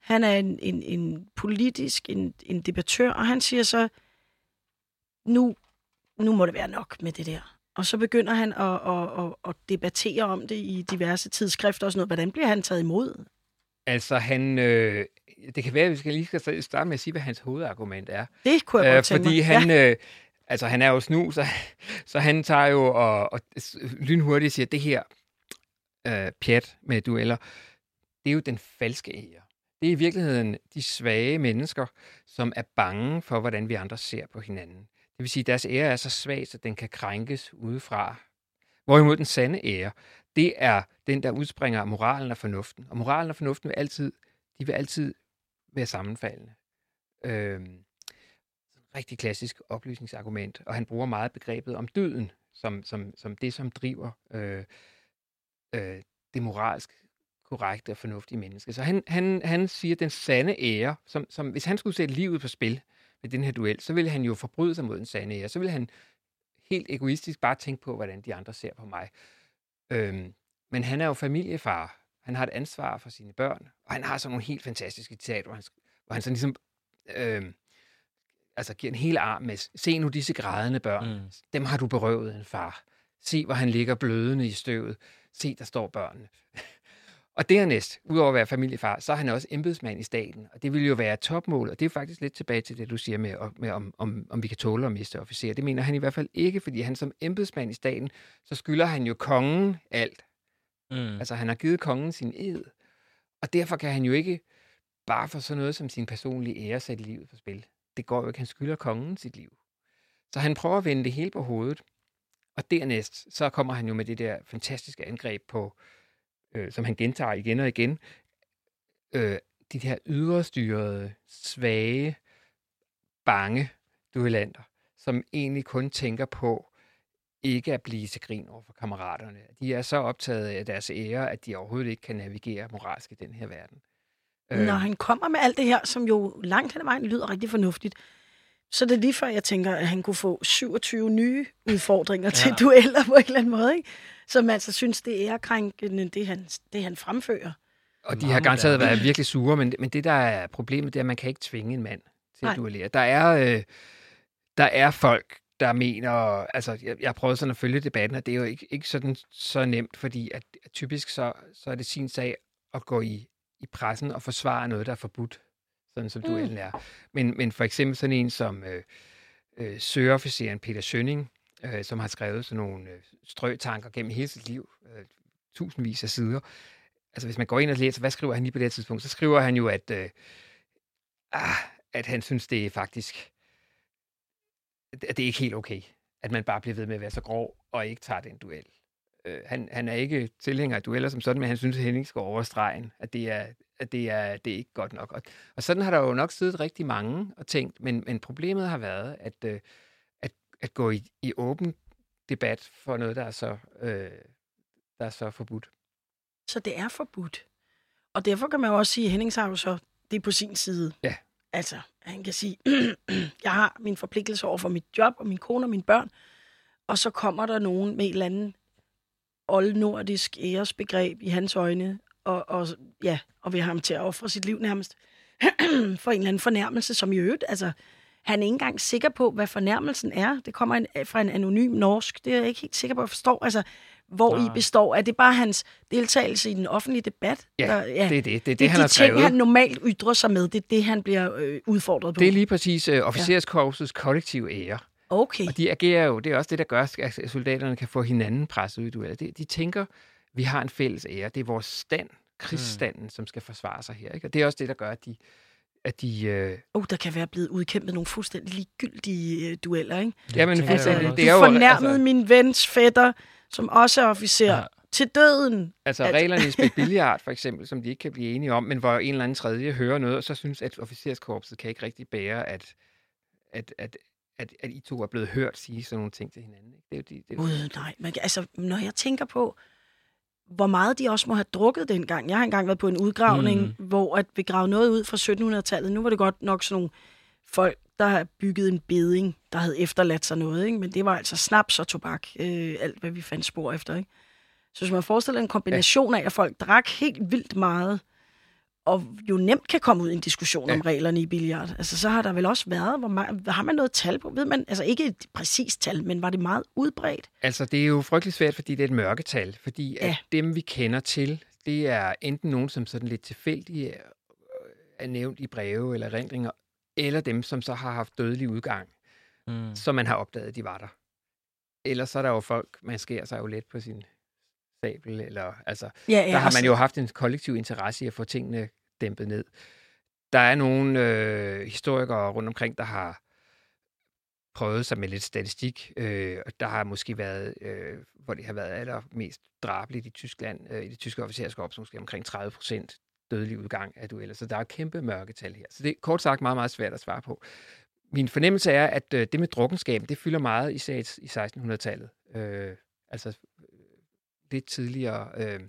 A: Han er en, en, en politisk, en, en debattør, og han siger så, nu, nu må det være nok med det der. Og så begynder han at, at, at, at debattere om det i diverse tidsskrifter og sådan noget. Hvordan bliver han taget imod?
C: Altså, han... Øh, det kan være, at vi skal lige skal starte med at sige, hvad hans hovedargument er.
A: Det kunne jeg
C: Øh,
A: godt tænke
C: fordi
A: mig.
C: han... Øh, altså, han er jo snu, så, så han tager jo og, og lynhurtigt siger, det her øh, pjat med dueller, det er jo den falske ære. Det er i virkeligheden de svage mennesker, som er bange for, hvordan vi andre ser på hinanden. Det vil sige, at deres ære er så svag, så den kan krænkes udefra. Hvorimod den sande ære, det er den, der udspringer af moralen og fornuften. Og moralen og fornuften vil altid, de vil altid være sammenfaldende. Øh, rigtig klassisk oplysningsargument, og han bruger meget begrebet om døden, som, som, som det, som driver øh, øh, det moralsk korrekte og fornuftige menneske. Så han, han, han siger, den sande ære, som, som hvis han skulle sætte livet på spil med den her duel, så ville han jo forbryde sig mod den sande ære. Så ville han helt egoistisk bare tænke på, hvordan de andre ser på mig. Øhm, men han er jo familiefar. Han har et ansvar for sine børn, og han har sådan nogle helt fantastiske citater, hvor han, hvor han sådan ligesom øh, altså giver en hel arm med, se nu disse grædende børn,
B: Mm.
C: dem har du berøvet en far. Se, hvor han ligger blødende i støvet. Se, der står børnene. Og dernæst, udover at være familiefar, så er han også embedsmand i staten. Og det vil jo være topmål, og det er faktisk lidt tilbage til det, du siger med, med om, om, om vi kan tåle at miste officerer. Det mener han i hvert fald ikke, fordi han som embedsmand i staten, så skylder han jo kongen alt.
B: Mm.
C: Altså, han har givet kongen sin ed, og derfor kan han jo ikke bare for sådan noget som sin personlige ære sætte livet på spil. Det går jo ikke. Han skylder kongen sit liv. Så han prøver at vende det hele på hovedet. Og dernæst, så kommer han jo med det der fantastiske angreb på, øh, som han gentager igen og igen, øh, de her ydrestyrede, svage, bange duellanter, som egentlig kun tænker på ikke at blive til grin over for kammeraterne. De er så optaget af deres ære, at de overhovedet ikke kan navigere moralsk i den her verden. Øh,
A: Når han kommer med alt det her, som jo langt hen ad vejen lyder rigtig fornuftigt, så er det lige før, jeg tænker, at han kunne få 27 nye udfordringer ja. til dueller på en eller anden måde, ikke? Som altså synes, det er ærekrænkende, det han, det han fremfører.
C: Og de har garanteret været virkelig sure, men, men det, der er problemet, det er, at man kan ikke tvinge en mand til
A: Nej.
C: at duellere. Der er, øh, der er folk, der mener, altså jeg, jeg har prøvet sådan at følge debatten, og det er jo ikke, ikke sådan så nemt, fordi at, at typisk så, så er det sin sag at gå i, i pressen og forsvare noget, der er forbudt, sådan som
A: Mm.
C: duellen er. Men, men for eksempel sådan en som øh, øh, søgeofficeren Peter Schønning, øh, som har skrevet sådan nogle øh, strøtanker gennem hele sit liv, øh, tusindvis af sider, altså hvis man går ind og læser, hvad skriver han lige på det tidspunkt, så skriver han jo, at, øh, ah, at han synes, det er faktisk, at det er ikke helt okay, at man bare bliver ved med at være så grov og ikke tager den duel. Øh, han, han er ikke tilhænger af dueller som sådan, men han synes, at Henning skal over stregen, at det er, at det er, det er ikke godt nok. Og, og sådan har der jo nok siddet rigtig mange og tænkt, men, men problemet har været, at, øh, at, at gå i, i åben debat for noget, der er så, øh, der er så forbudt.
A: Så det er forbudt. Og derfor kan man jo også sige, at Hennings har jo så det er på sin side.
C: Ja.
A: Altså, han kan sige, jeg har min forpligtelse over for mit job og min kone og mine børn, og så kommer der nogen med et eller andet oldnordisk æresbegreb i hans øjne, og, og, ja, og vil have ham til at ofre sit liv nærmest for en eller anden fornærmelse, som i øvrigt, altså, han er ikke engang sikker på, hvad fornærmelsen er. Det kommer en, fra en anonym norsk. Det er jeg ikke helt sikker på, at forstår. Altså, hvor I
B: Nej.
A: består. Er det bare hans deltagelse i den offentlige debat?
C: Ja,
A: der, ja.
C: Det er det. Det er det,
A: det er
C: han
A: de
C: har
A: ting,
C: skrevet.
A: han normalt ytrer sig med. Det er det, han bliver øh, udfordret på.
C: Det er lige præcis uh, officerskorpsets kollektive ære.
A: Okay.
C: Og de agerer jo, det er også det, der gør, at soldaterne kan få hinanden presset ud i dueller. De, de tænker, vi har en fælles ære. Det er vores stand, krigsstanden, mm. som skal forsvare sig her. Ikke? Og det er også det, der gør, at de... At de øh,
A: Oh, der kan være blevet udkæmpet nogle fuldstændig ligegyldige øh, dueller, ikke?
C: jamen,
B: tænker
A: Altså,
B: også.
C: det er jo,
A: fornærmede
C: altså,
A: min vens fætter, som også er officer,
B: Ja.
A: ja. til døden.
C: altså
A: at-
C: reglerne i spil billiard, for eksempel, som de ikke kan blive enige om, men hvor en eller anden tredje hører noget, og så synes, at officerskorpset kan ikke rigtig bære, at, at, at, at, at I to er blevet hørt sige sådan nogle ting til hinanden. Ikke? Det er jo de, det er jo,
A: Gud, nej. Kan- altså, når jeg tænker på, hvor meget de også må have drukket dengang. Jeg har engang været på en udgravning, Mm. hvor at vi gravede noget ud fra 1700-tallet. Nu var det godt nok sådan nogle folk, der har bygget en beding, der havde efterladt sig noget. Ikke? Men det var altså snaps og tobak, øh, alt hvad vi fandt spor efter. Ikke? Så hvis man forestiller en kombination af, at folk drak helt vildt meget, og jo nemt kan komme ud i en diskussion
C: Ja.
A: om reglerne i billiard. Altså, så har der vel også været, hvor meget, har man noget tal på? Ved man, altså ikke et præcist tal, men var det meget udbredt?
C: Altså, det er jo frygteligt svært, fordi det er et mørketal. Fordi at
A: Ja.
C: dem, vi kender til, det er enten nogen, som sådan lidt tilfældige øh, er nævnt i breve eller erindringer, eller dem, som så har haft dødelig udgang,
B: Mm.
C: så man har opdaget, de var der. Ellers så er der jo folk, man skærer sig jo let på sin sabel, eller altså,
A: Ja, ja,
C: der har
A: altså-
C: man jo haft en kollektiv interesse i at få tingene dæmpet ned. Der er nogle øh, historikere rundt omkring, der har prøvet sig med lidt statistik, øh, og der har måske været, øh, hvor det har været allermest drabeligt i Tyskland, øh, i det tyske officerskorps, måske omkring 30 procent dødelig udgang af dueller. Så der er kæmpe mørketal her. Så det er kort sagt meget, meget svært at svare på. Min fornemmelse er, at øh, det med drukkenskaben, det fylder meget især i 1600-tallet. Øh, altså lidt tidligere, øh,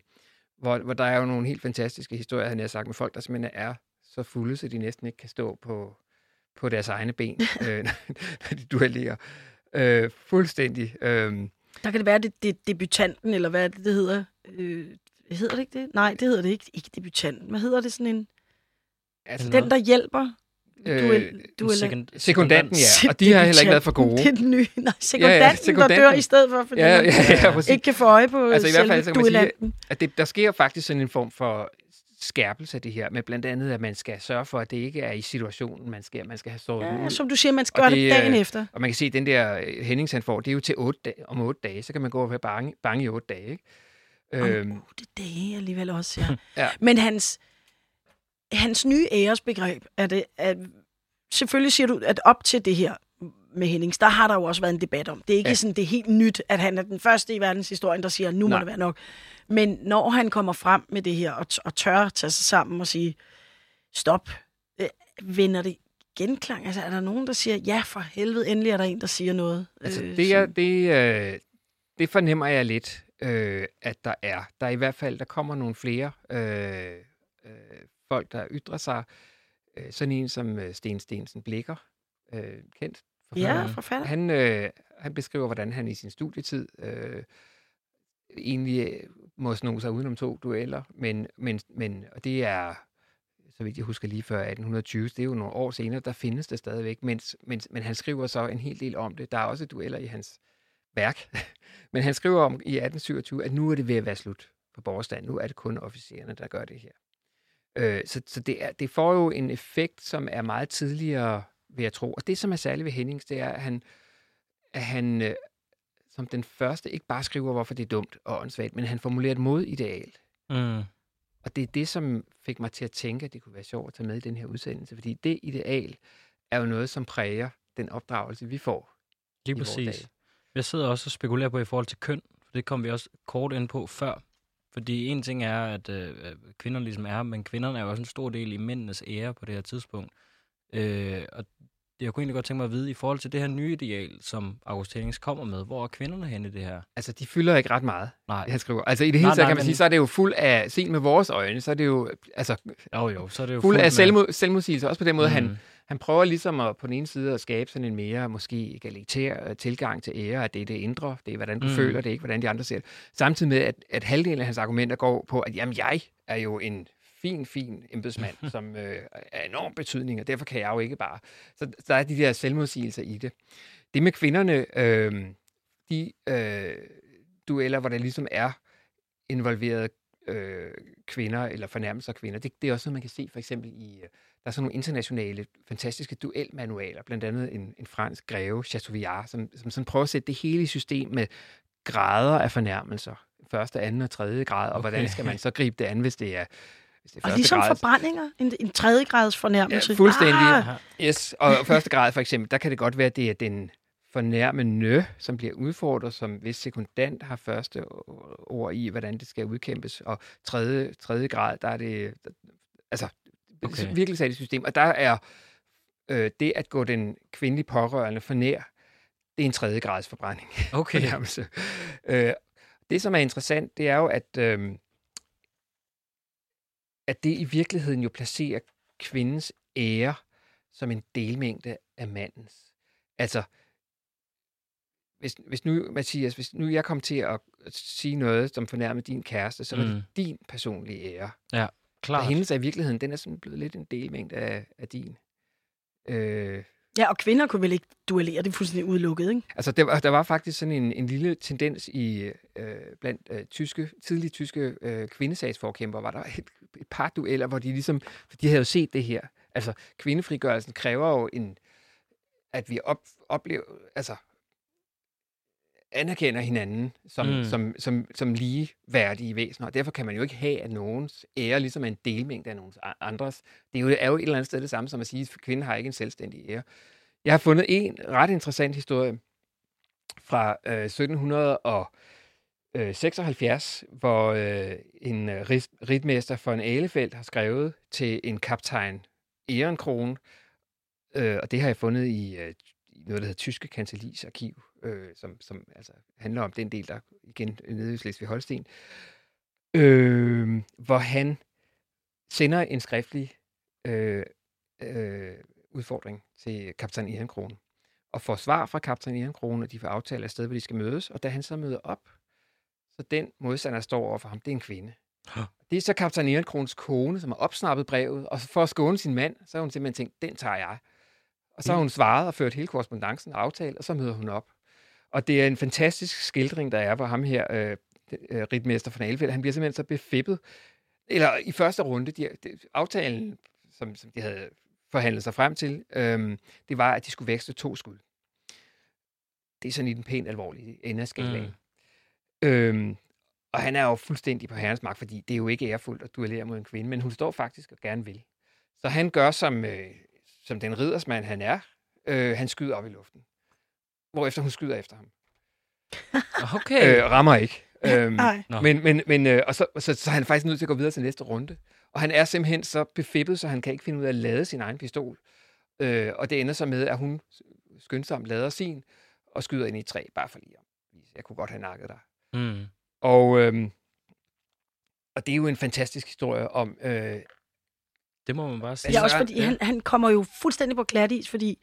C: hvor, hvor der er jo nogle helt fantastiske historier, han har sagt, med folk, der simpelthen er så fulde, så de næsten ikke kan stå på, på deres egne ben, øh, når de duellerer. Øh, fuldstændig. Øh,
A: Der kan det være, det, det debutanten, eller hvad er det, det hedder? Øh, hedder det ikke det? Nej, det hedder det ikke. Ikke debutanten. Hvad hedder det sådan en?
C: altså,
A: Den, der hjælper.
C: Øh,
A: duel, duel,
B: Sekund-
C: sekundanten, ja. Og de har heller ikke været for gode.
A: Det er den nye. Nej, sekundanten, ja, ja,
C: sekundanten.
A: der dør i stedet for, fordi
C: Ja, ja, ja,
A: ikke kan få øje på
C: Altså, i hvert fald, så kan man sige, at det, der sker faktisk sådan en form for skærpelse af det her, med blandt andet, at man skal sørge for, at det ikke er i situationen, man skal, man skal have såret
A: Ja,
C: ud.
A: som du siger, man skal
C: Og
A: gøre det,
C: det,
A: dagen
C: øh,
A: efter.
C: Og man kan se, at den der øh, Hennings, han får, det er jo til otte dage, om otte dage. Så kan man gå og være bange, bange i otte dage. Ikke? Øhm,
A: Om otte dage alligevel også, ja.
C: Ja.
A: Men hans, hans nye æresbegreb, er det, er, selvfølgelig siger du, at op til det her med Hennings, der har der jo også været en debat om. Det er ikke
C: Ja.
A: sådan, det er helt nyt, at han er den første i verdenshistorien, der siger, nu må
C: Nej.
A: det være nok. Men når han kommer frem med det her, og, og tør tage sig sammen og sige, stop, øh, vender det genklang? Altså, er der nogen, der siger, ja, for helvede, endelig er der en, der siger noget?
C: Altså,
A: øh,
C: det, er, det, øh, det fornemmer jeg lidt, øh, at der er. Der er i hvert fald, der kommer nogle flere øh, øh, folk, der ytrer sig. Øh, sådan en som øh, Sten Stensen Blikker, øh, kendt forfatter.
A: Ja, forfatter.
C: Han, øh, han beskriver, hvordan han i sin studietid øh, egentlig øh, må sno sig udenom to dueller, men, men, men og det er, så vidt jeg husker lige før 1820, det er jo nogle år senere, der findes det stadigvæk, mens, mens, men han skriver så en hel del om det. Der er også dueller i hans værk, men han skriver om i 1827, at nu er det ved at være slut på borgerstand. Nu er det kun officererne, der gør det her. Øh, så så det, er, det får jo en effekt, som er meget tidligere, vil jeg tro. Og det, som er særligt ved Hennings, det er, at han, at han øh, som den første ikke bare skriver, hvorfor det er dumt og åndssvagt, men han formulerer et modideal.
B: Mm.
C: Og det er det, som fik mig til at tænke, at det kunne være sjovt at tage med i den her udsendelse, fordi det ideal er jo noget, som præger den opdragelse, vi får.
B: Lige præcis. Jeg sidder også og spekulerer på i forhold til køn, for det kom vi også kort ind på før. Fordi en ting er, at øh, kvinder ligesom er, men kvinderne er jo også en stor del i mændenes ære på det her tidspunkt. Øh, og jeg kunne egentlig godt tænke mig at vide, i forhold til det her nye ideal, som August Hennings kommer med, hvor er kvinderne henne i det her?
C: Altså, de fylder ikke ret meget,
B: Nej,
C: han skriver. Altså, i det hele taget kan man
B: men-
C: sige, så er det jo fuld af, set med vores øjne, så er det jo altså,
B: jo jo, så er det jo
C: fuld af
B: med-
C: selvmod, selvmodsigelse. Også på den måde, mm. han, han prøver ligesom at, på den ene side at skabe sådan en mere måske egalitær øh, tilgang til ære, at det er det indre, det er hvordan du
B: mm.
C: føler, det er ikke hvordan de andre ser det. Samtidig med, at, at halvdelen af hans argumenter går på, at jamen, jeg er jo en fin, fin embedsmand, som øh, er enorm betydning, og derfor kan jeg jo ikke bare. Så der er de der selvmodsigelser i det. Det med kvinderne, øh, de øh, dueller, hvor der ligesom er involveret øh, kvinder eller fornærmelser af kvinder, det, det er også noget, man kan se for eksempel i, øh, der er sådan nogle internationale, fantastiske duelmanualer, blandt andet en, en fransk greve, Chateaubriand, som, som sådan prøver at sætte det hele i system med grader af fornærmelser. Første, anden og tredje grad, og okay. hvordan skal man så gribe det an, hvis det er, det er
A: Og ligesom
C: grad?
A: forbrændinger, en, en tredje grads fornærmelse.
C: Ja, fuldstændig.
A: Ah,
C: Yes, og første grad for eksempel, der kan det godt være, at det er den fornærmende, som bliver udfordret, som hvis sekundant har første ord i, hvordan det skal udkæmpes, og tredje, tredje grad, der er det, der, altså,
B: Okay.
C: virkelig sat i system, og der er øh, det at gå den kvindelige pårørende for nær, det er en tredje grads forbrænding.
B: Okay.
C: Øh, det, som er interessant, det er jo, at, øh, at det i virkeligheden jo placerer kvindens ære som en delmængde af mandens. Altså, hvis, hvis nu, Mathias, hvis nu jeg kom til at sige noget, som fornærmede din kæreste, så mm.
B: Mm.
C: det din personlige ære.
B: Klart.
C: Og hendes er i virkeligheden, den er sådan blevet lidt en delmængde af, af din. Øh,
A: Ja, og kvinder kunne vel ikke duellere, det er fuldstændig udelukket, ikke?
C: Altså, der, var- der var faktisk sådan en, en lille tendens i øh, blandt øh, tyske, tidlige tyske øh, kvindesagsforkæmper, var der et, et par dueller, hvor de ligesom, for de havde jo set det her. Altså, kvindefrigørelsen kræver jo en, at vi op, oplever, altså, anerkender hinanden som,
B: Mm.
C: som, som, som ligeværdige væsener, og derfor kan man jo ikke have, at nogens ære ligesom er en delmængde af nogens andres. Det er jo, er jo et eller andet sted det samme som at sige, at kvinden har ikke en selvstændig ære. Jeg har fundet en ret interessant historie fra øh, 1776, hvor øh, en øh, rit- ritmester for en Alefeldt har skrevet til en kaptajn Ehrenkrone, øh, og det har jeg fundet i, øh, i noget, der hedder Tyske Kancelis arkiv, øh, som, som altså handler om den del, der igen nede i Slesvig-Holsten, øh, hvor han sender en skriftlig øh, øh, udfordring til kaptajn Ehrenkrone, og får svar fra kaptajn Ehrenkrone, og de får aftalt et sted, hvor de skal mødes, og da han så møder op, så den modstander, der står over for ham, det er en kvinde.
B: Huh.
C: Det er så kaptajn Ehrenkrons kone, som har opsnappet brevet, og for at skåne sin mand, så har hun simpelthen tænkt, den tager jeg. Og så har hun svaret og ført hele korrespondancen og aftalt, og så møder hun op. Og det er en fantastisk skildring, der er, hvor ham her, øh, øh, ritmester von Alfeldt, han bliver simpelthen så befippet. Eller i første runde, de, de, aftalen, som, som de havde forhandlet sig frem til, øh, det var, at de skulle vækste to skud. Det er sådan i den pænt alvorlige ende af skalaen. Mm. Øhm, og han er jo fuldstændig på herrens magt, fordi det er jo ikke ærefuldt at duellere mod en kvinde, men hun står faktisk og gerne vil. Så han gør, som, øh, som den riddersmand han er. Øh, han skyder op i luften. Hvorefter hun skyder efter ham.
B: Okay.
C: Øh, rammer ikke. Øhm,
A: Nej.
C: Men, men, men øh, og så, så, så er han faktisk nødt til at gå videre til næste runde. Og han er simpelthen så befippet, så han kan ikke finde ud af at lade sin egen pistol. Øh, og det ender så med, at hun skyndsomt lader sin og skyder ind i et træ, bare for lige jeg kunne godt have nakket dig.
B: Mm.
C: Og, øhm, og det er jo en fantastisk historie om... Øh,
B: Det må man bare sige.
A: Ja, også fordi
C: ja.
A: han, han kommer jo fuldstændig på glat is, fordi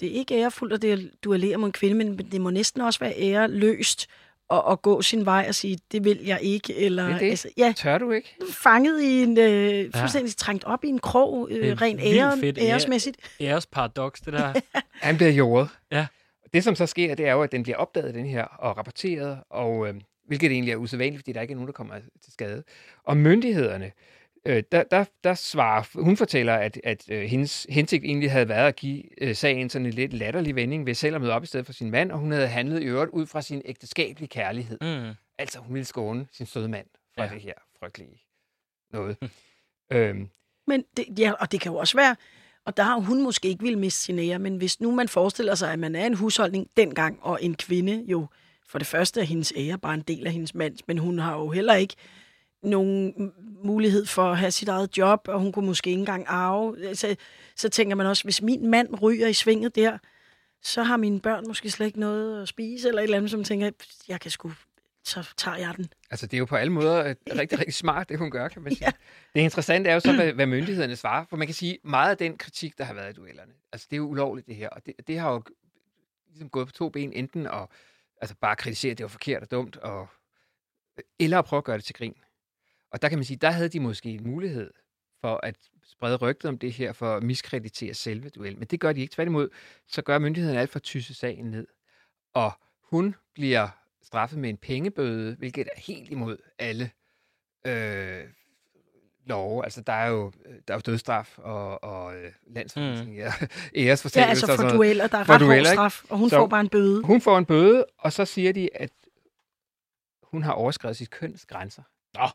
A: det er ikke ærefuldt at det- duellere mod en kvinde, men det må næsten også være æreløst at, at gå sin vej og sige, det vil jeg ikke. Eller,
C: Det er det.
A: Altså, ja,
C: tør du ikke?
A: fanget i en, øh, fuldstændig trængt op i en krog,
B: er
A: øh, rent ære,
B: fedt
A: æresmæssigt.
B: Æres paradoks, det der.
C: Han bliver jordet.
B: Ja.
C: Det, som så sker, det er jo, at den bliver opdaget, den her, og rapporteret, og, øh, hvilket egentlig er usædvanligt, fordi der ikke er nogen, der kommer til skade. Og myndighederne, øh, der, der, der svarer, hun fortæller, at, at øh, hendes hensigt egentlig havde været at give øh, sagen sådan en lidt latterlig vending ved selv at møde op i stedet for sin mand, og hun havde handlet i øvrigt ud fra sin ægteskabelige kærlighed.
B: Mm.
C: Altså, hun ville skåne sin søde mand fra
B: Ja.
C: ja. det her frygtelige noget. øhm,
A: Men det, ja, og det kan jo også være, og der har hun måske ikke ville miste sin ære, men hvis nu man forestiller sig, at man er en husholdning dengang, og en kvinde jo, for det første er hendes ære bare en del af hendes mands, men hun har jo heller ikke nogen mulighed for at have sit eget job, og hun kunne måske ikke engang arve. Så, så tænker man også, hvis min mand ryger i svinget der, så har mine børn måske slet ikke noget at spise, eller et eller andet, som tænker, jeg kan sgu, så tager jeg den.
C: Altså, det er jo på alle måder øh, rigtig, rigtig smart, det hun gør, kan man sige.
A: Ja.
C: Det interessante er jo så, hvad, hvad myndighederne svarer. For man kan sige, meget af den kritik, der har været i duellerne, altså det er jo ulovligt det her, og det, det har jo ligesom gået på to ben, enten at altså bare kritisere, at det var forkert og dumt, og, eller at prøve at gøre det til grin. Og der kan man sige, der havde de måske en mulighed for at sprede rygtet om det her, for at miskreditere selve duellen. Men det gør de ikke. Tværtimod, så gør myndighederne alt for at tysse sagen ned. Og hun bliver straffet med en pengebøde, hvilket er helt imod alle øh, love. Altså, der er jo, der er jo dødsstraf og, og øh, landsforvisning, mm. ja, æresfortællelse
A: Ja, altså
C: og
A: for
C: sådan
A: dueller, der er
C: For
A: ret
C: dueller,
A: straf, og hun
C: Så-
A: får bare en bøde.
C: Hun får en bøde, og så siger de, at hun har overskrevet sit køns grænser. Nå,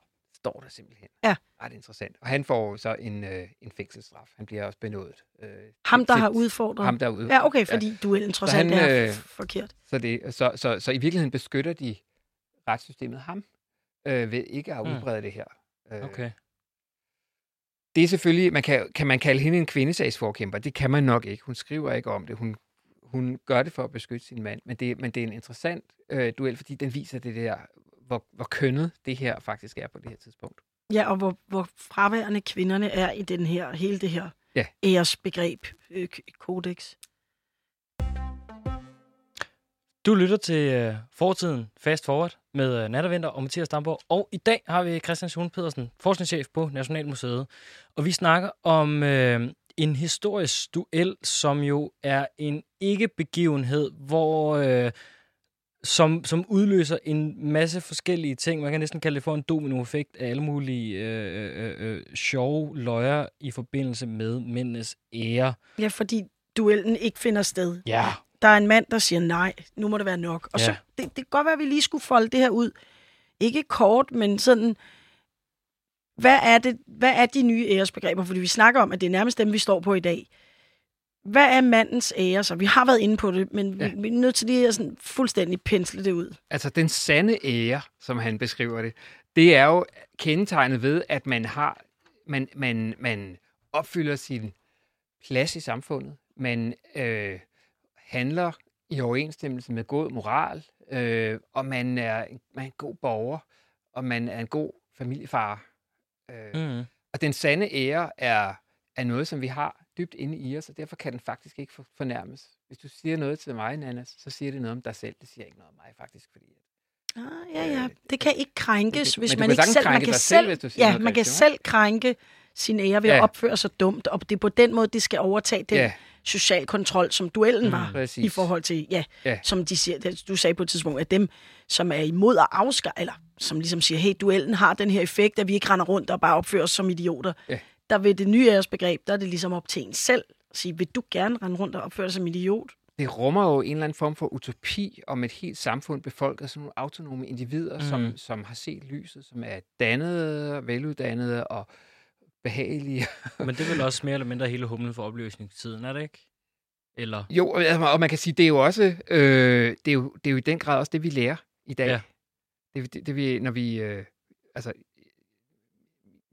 C: står der simpelthen.
A: Ja.
C: Ret interessant. Og han får så en, øh, en fængselsstraf. Han bliver også benådet. Øh,
A: Ham, der
C: til-
A: har udfordret.
C: Ham, der er ude.
A: Ja, okay, fordi duellen trods alt
C: han,
A: er
C: øh,
A: forkert.
C: Så, det, så, så, så i virkeligheden beskytter de retssystemet ham øh, ved ikke at
B: Mm.
C: udbrede det her. Øh,
B: Okay.
C: Det er selvfølgelig, man kan, kan man kalde hende en kvindesagsforkæmper? Det kan man nok ikke. Hun skriver ikke om det. Hun, hun gør det for at beskytte sin mand. Men det, men det er en interessant øh, duel, fordi den viser det der, hvor, hvor kønnet det her faktisk er på det her tidspunkt.
A: Ja, og hvor, hvor fraværende kvinderne er i den her, hele det her
C: Ja.
A: æresbegreb, øh, kodex.
B: Du lytter til uh, Fortiden Fast Forward med uh, Nattervinter og Mathias Damborg. Og i dag har vi Christian Sjone Pedersen, forskningschef på Nationalmuseet. Og vi snakker om uh, en historisk duel, som jo er en ikke-begivenhed, hvor... Uh, som, som udløser en masse forskellige ting. Man kan næsten kalde det for en dominoeffekt af alle mulige øh, øh, øh, sjove løjer i forbindelse med mændenes ære.
A: Ja, fordi duellen ikke finder sted.
B: Ja.
A: Der er en mand, der siger nej, nu må det være nok. Og
B: Ja.
A: så, det, det kan godt være, at vi lige skulle folde det her ud. Ikke kort, men sådan, hvad er, det, hvad er de nye æresbegreber? Fordi vi snakker om, at det er nærmest dem, vi står på i dag. Hvad er mandens ære? Så vi har været inde på det, men ja. Vi, vi er nødt til lige at sådan fuldstændig pensle det ud.
C: Altså den sande ære, som han beskriver det, det er jo kendetegnet ved, at man har, man, man, man opfylder sin plads i samfundet. Man øh, handler i overensstemmelse med god moral, øh, og man er, man er en god borger, og man er en god familiefar. Øh. Mm. Og den sande ære er, er noget, som vi har dybt inde i os, og derfor kan den faktisk ikke for- fornærmes. Hvis du siger noget til mig, Nana, så siger det noget om dig selv. Det siger ikke noget om mig, faktisk. Fordi
A: Ah, ja, ja. Det kan ikke krænkes,
C: det-
A: hvis man
C: kan
A: ikke selv... Man kan
C: selv,
A: selv, ja,
C: noget
A: man kan selv krænke sin ære ved
C: Ja.
A: at opføre sig dumt, og det er på den måde, det skal overtage den
C: Ja.
A: social kontrol, som duellen var,
C: Præcis.
A: i forhold til, ja,
C: Ja.
A: som de siger, du sagde på et tidspunkt, at dem, som er imod at afskaffe, eller som ligesom siger, hey, duellen har den her effekt, at vi ikke render rundt og bare opfører os som idioter.
C: Ja.
A: Der ved det nye æresbegreb, der er det ligesom op til en selv at sige, vil du gerne rende rundt og opføre dig som idiot?
C: det rummer jo en eller anden form for utopi om et helt samfund befolket af sådan nogle autonome individer, mm. som, som har set lyset, som er dannede, veluddannede og behagelige.
B: Men det er vel også mere eller mindre hele humlen for opløsningstiden, er det ikke? Eller?
C: Jo, og og man kan sige, det er jo også, øh, det, er jo, det er jo i den grad også det, vi lærer i dag.
B: Ja.
C: Det, det, det vi, når vi, øh, altså,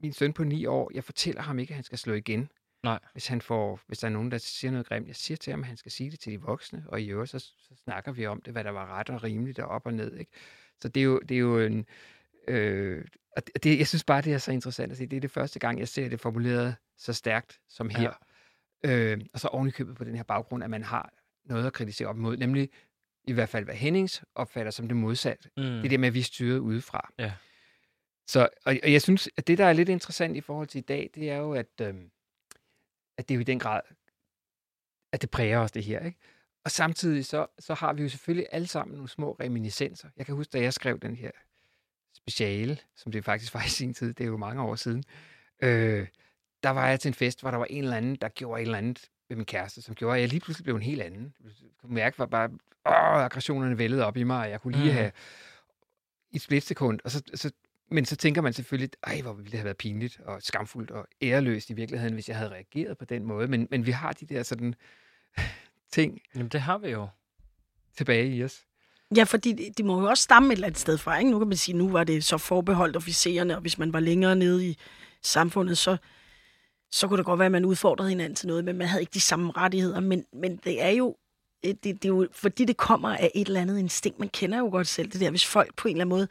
C: min søn på ni år, jeg fortæller ham ikke, at han skal slå igen.
B: Nej.
C: Hvis, han får, hvis der er nogen, der siger noget grimt, jeg siger til ham, at han skal sige det til de voksne, og i øvrigt, så, så snakker vi om det, hvad der var ret og rimeligt og op og ned. Ikke? Så det er jo, det er jo en... Øh, og det- jeg synes bare, det er så interessant at se. Det er det første gang, jeg ser det formuleret så stærkt som her. Ja. Øh, og så ovenikøbet på den her baggrund, at man har noget at kritisere op imod, nemlig i hvert fald, hvad Hennings opfatter som det modsatte.
B: Mm.
C: Det er det med, at vi er styret udefra.
B: Ja.
C: Så, og, og jeg synes, at det, der er lidt interessant i forhold til i dag, det er jo, at, øhm, at det er jo i den grad, at det præger os, det her. Ikke? Og samtidig så, så har vi jo selvfølgelig alle sammen nogle små reminiscenser. Jeg kan huske, da jeg skrev den her speciale, som det faktisk var i sin tid, det er jo mange år siden, øh, der var jeg til en fest, hvor der var en eller anden, der gjorde et eller andet med min kæreste, som gjorde, at jeg lige pludselig blev en helt anden. Jeg kunne mærke, var bare, åh, aggressionerne vældede op i mig, og jeg kunne lige
B: Mhm.
C: have i et splitsekund, og så, så, men så tænker man selvfølgelig, ej, hvor ville det have været pinligt og skamfuldt og æreløst i virkeligheden, hvis jeg havde reageret på den måde. Men, men vi har de der sådan ting
B: Jamen, det har vi jo.
C: tilbage i os.
A: Ja, fordi det, det må jo også stamme et eller andet sted fra. Ikke? Nu kan man sige, nu var det så forbeholdt officererne, og hvis man var længere nede i samfundet, så, så kunne det godt være, at man udfordrede hinanden til noget, men man havde ikke de samme rettigheder. Men, men det er jo det, det er jo, fordi det kommer af et eller andet instinkt. Man kender jo godt selv det der, hvis folk på en eller anden måde,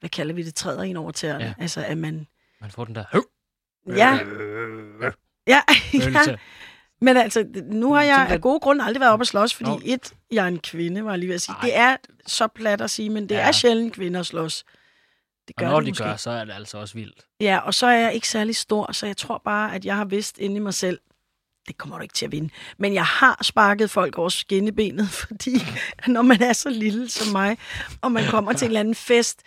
A: hvad kalder vi det, træder ind over tæerne.
B: Ja.
A: Ja. Altså, at man...
B: Man får den der
A: Ja,
C: Øh,
A: ja, ja.
B: følelse.
A: Men altså, nu har jeg af gode grunde aldrig været oppe at slås, fordi
B: Nå.
A: et, jeg er en kvinde, var jeg lige ved at sige.
B: Ej.
A: Det er så plat at sige, men det
B: Ja.
A: er sjældent kvinder slås. Det
B: Og
A: gør
B: når
A: det
B: de
A: måske.
B: gør, så er det altså også vildt.
A: Ja, og så er jeg ikke særlig stor, så jeg tror bare, at jeg har vidst inde i mig selv, det kommer du ikke til at vinde. Men jeg har sparket folk over skinnebenet, fordi når man er så lille som mig, og man kommer til en eller anden fest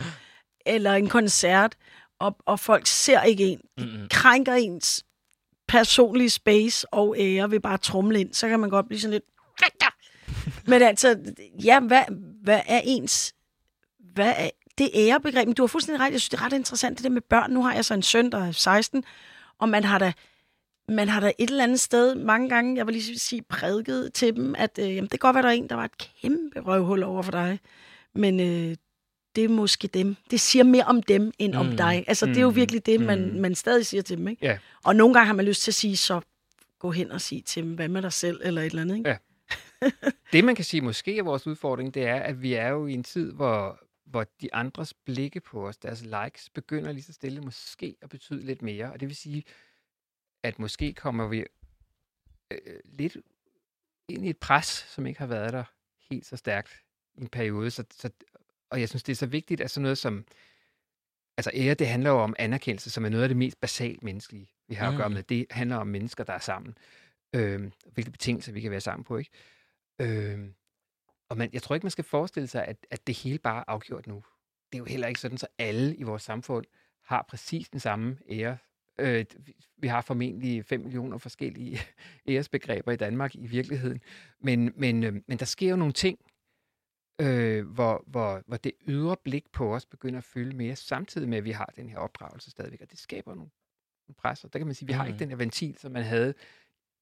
A: eller en koncert, og, og folk ser ikke en,
B: Mm-mm.
A: krænker ens personlige space og ære ved bare trumle ind, så kan man godt blive sådan lidt... Men altså, ja, hvad, hvad er ens... Hvad er det ærebegreb? Men Du har fuldstændig ret. Jeg synes, det er ret interessant, det der med børn. Nu har jeg så en søn, der er 16, og man har da, man har da et eller andet sted mange gange, jeg vil lige sige, prædiket til dem, at øh, jamen, det kan godt være, der er en, der var et kæmpe røvhul over for dig, men øh, det er måske dem. Det siger mere om dem, end mm. om
B: Mm.
A: dig. Altså, det er jo
C: Mm.
A: virkelig det, man,
C: Mm.
A: man stadig siger til dem, ikke?
C: Ja.
A: Og nogle gange har man lyst til at sige, så gå hen og sige til dem, hvad med dig selv, eller et eller andet, ikke?
C: Ja. Det, man kan sige måske er vores udfordring, det er, at vi er jo i en tid, hvor, hvor de andres blikke på os, deres likes, begynder lige så stille måske at betyde lidt mere. Og det vil sige, at måske kommer vi øh, lidt ind i et pres, som ikke har været der helt så stærkt i en periode. Så, så, og jeg synes, det er så vigtigt, at sådan noget som... Altså ære, det handler jo om anerkendelse, som er noget af det mest basalt menneskelige, vi har mm. at gøre
B: Mm.
C: med. Det handler om mennesker, der er sammen. Øhm, hvilke betingelser vi kan være sammen på, ikke? Øhm, og man, jeg tror ikke, man skal forestille sig, at, at det hele bare er afgjort nu. Det er jo heller ikke sådan, så alle i vores samfund har præcis den samme ære. Øh, vi- vi har formentlig 5 millioner forskellige æresbegreber i Danmark i virkeligheden. Men, men, øh, men der sker jo nogle ting, øh, hvor, hvor, hvor det ydre blik på os begynder at fylde mere, samtidig med, at vi har den her opdragelse stadigvæk. Og det skaber nogle, nogle pres. Og der kan man sige, at vi har ikke den her ventil, som man havde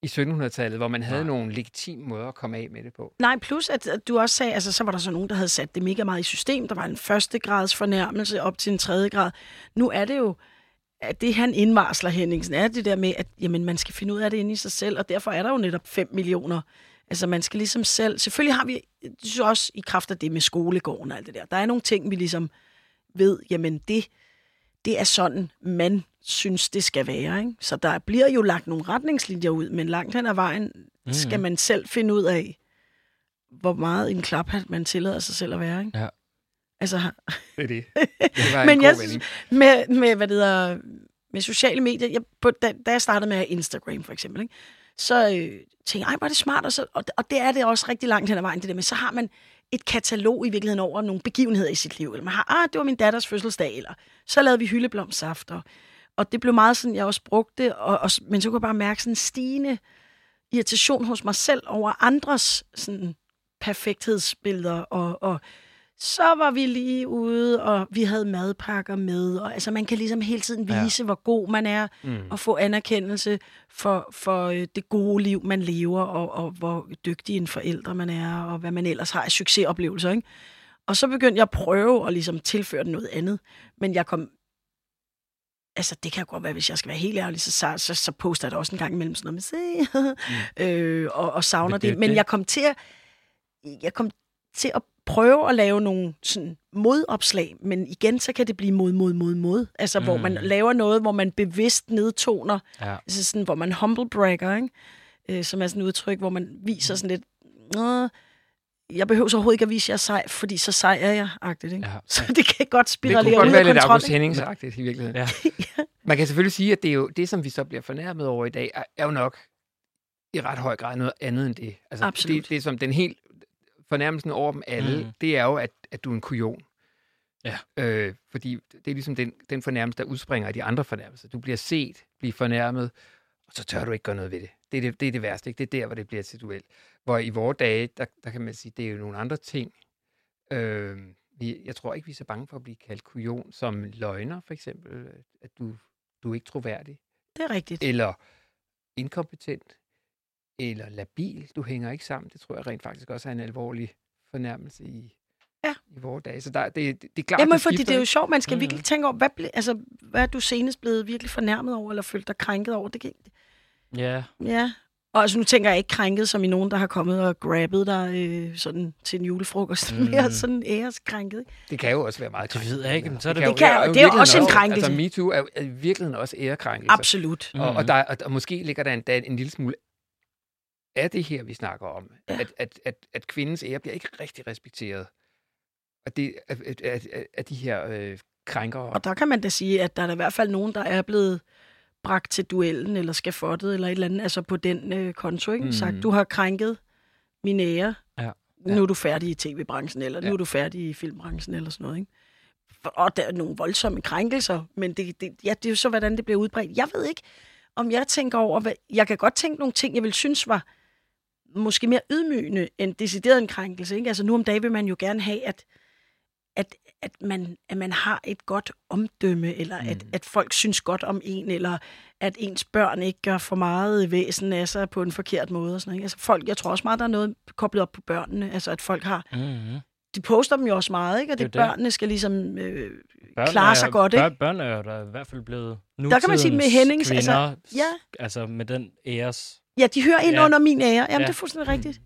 C: i 1700-tallet, hvor man havde
B: Nej.
C: nogle legitime måder at komme af med det på.
A: Nej, plus at, at du også sagde, altså så var der så nogen, der havde sat det mega meget i system. Der var en første grads fornærmelse op til en tredje grad. Nu er det jo, at det han indvarsler Henningsen, er det der med, at jamen, man skal finde ud af det inde i sig selv, og derfor er der jo netop 5 millioner. Altså man skal ligesom selv, selvfølgelig har vi synes også i kraft af det med skolegården og alt det der, der er nogle ting, vi ligesom ved, jamen det, det er sådan, man synes, det skal være. Ikke? Så der bliver jo lagt nogle retningslinjer ud, men langt hen ad vejen mm. skal man selv finde ud af, hvor meget en klaphat man tillader sig selv at være. Ikke?
B: Ja.
A: Altså,
C: Det er det. Det var en
A: Men
C: god
A: jeg
C: vending.
A: med, med, hvad det hedder, med sociale medier, jeg, på, da, da jeg startede med Instagram for eksempel, ikke, så øh, tænkte jeg, ej, hvor er det smart, og, så, og, og det er det også rigtig langt hen ad vejen, det der med, så har man et katalog i virkeligheden over nogle begivenheder i sit liv. Eller man har, ah, det var min datters fødselsdag, eller så lavede vi hyldeblomstsaft, og, og det blev meget sådan, jeg også brugte og, og, men så kunne jeg bare mærke sådan en stigende irritation hos mig selv over andres sådan, perfekthedsbilleder, og, og så var vi lige ude, og vi havde madpakker med, og altså man kan ligesom hele tiden vise, ja. hvor god man er,
C: Mm.
A: og få anerkendelse for, for øh, det gode liv, man lever, og, og hvor dygtig en forælder man er, og hvad man ellers har af succesoplevelser. Ikke? Og så begyndte jeg at prøve at ligesom tilføre noget andet, men jeg kom... Altså, det kan godt være, hvis jeg skal være helt ærlig, så, så, så, så poster jeg det også en gang imellem sådan noget med, se, øh, og, og savner
B: det
A: det.
B: jo
A: Men
B: det.
A: jeg kom til at, jeg kom til at prøve at lave nogle sådan modopslag, men igen, så kan det blive mod, mod, mod, mod. Altså, mm. hvor man
B: Mm.
A: laver noget, hvor man bevidst nedtoner,
B: Ja.
A: altså sådan, hvor man humble bragger, ikke? Øh, som er sådan et udtryk, hvor man viser sådan lidt, Nå, jeg behøver så overhovedet ikke at vise, at jeg er sej, fordi så sej er jeg, agtigt, ikke?
B: Ja.
A: Så det kan godt
C: Det
A: spiralere
C: kunne godt
A: ud
C: være lidt
A: kontrol.
C: August i virkeligheden.
B: Ja.
C: Man kan selvfølgelig sige, at det, er jo, det, som vi så bliver fornærmet over i dag, er, er jo nok i ret høj grad noget andet end det. Altså,
A: Absolut.
C: Det, det som den helt fornærmelsen over dem alle,
B: Mm.
C: det er jo, at, at du er en kujon.
B: Ja.
C: Øh, fordi det er ligesom den, den fornærmelse, der udspringer af de andre fornærmelser. Du bliver set, bliver fornærmet, og så tør du ikke gøre noget ved det. Det er det, det, er det værste. Ikke? Det er der, hvor det bliver til duel. Hvor i vores dage, der, der kan man sige, det er jo nogle andre ting. Øh, vi, jeg tror ikke, vi er så bange for at blive kaldt kujon som løgner, for eksempel. At du, du er ikke troværdig.
A: Det er rigtigt.
C: Eller inkompetent. Eller labil. Du hænger ikke sammen. Det tror jeg rent faktisk også er en alvorlig fornærmelse i,
A: Ja.
C: i vores dage. Så der, det, det, det er klart,
A: Jamen,
C: det
A: fordi det er jo sjovt, man skal
B: Mhm.
A: virkelig tænke over, hvad, ble, altså, hvad er du senest blevet virkelig fornærmet over, eller følt dig krænket over? Det kan,
B: Ja.
A: ja. Og altså, nu tænker jeg ikke krænket, som i nogen, der har kommet og grabbet dig øh, sådan til en julefrokost. Mm.
B: Mm.
A: Mere sådan æreskrænket.
C: Det kan jo også være meget
B: Det ved jeg ikke, men så er det-
A: Det kan-
C: jo-
A: det er
C: jo
A: også en krænkelse.
C: Altså, MeToo er, jo- er i virkeligheden også ærekrænkelse.
A: Absolut.
C: Og, og,
B: Mhm.
C: der, og, og måske ligger der endda en lille smule af det her, vi snakker om.
A: Ja.
C: Ja. At, at, at, at kvindens ære bliver ikke rigtig respekteret. Og det at, at, at, at, at de her øh, krænkere.
A: Og der kan man da sige, at der er i hvert fald nogen, der er blevet bragt til duellen, eller skafottet, eller et eller andet, altså på den øh, konto, ikke? Mm. Sagt, du har krænket min ære.
B: Ja.
A: Nu er du færdig i tv-branchen, eller nu
C: Ja.
A: er du færdig i filmbranchen, eller sådan noget, ikke? Og der er nogle voldsomme krænkelser, men det, det, ja, det er jo så, hvordan det bliver udbredt. Jeg ved ikke, om jeg tænker over, hvad, jeg kan godt tænke nogle ting, jeg vil synes var måske mere ydmygende end decideret en krænkelse. Ikke? Altså nu om dagen vil man jo gerne have, at, at, at, man, at man har et godt omdømme, eller mm. at, at folk synes godt om en, eller at ens børn ikke gør for meget væsen af sig på en forkert måde. Og sådan, ikke? Altså folk, jeg tror også meget, der er noget koblet op på børnene. Altså at folk har,
B: Mm-hmm.
A: de poster dem jo også meget, ikke? og det,
B: Det er det.
A: børnene skal ligesom øh,
B: Børn
A: klare
B: er-
A: sig godt. Ikke?
B: Børn, børn er jo da i hvert fald blevet
A: Der kan man sige med
B: nutidens
A: Hennings, altså-
B: kvinder,
A: ja.
B: altså med den æres...
A: Ja, de hører ind ja. Under min ære. Jamen, ja. Det er fuldstændig rigtigt.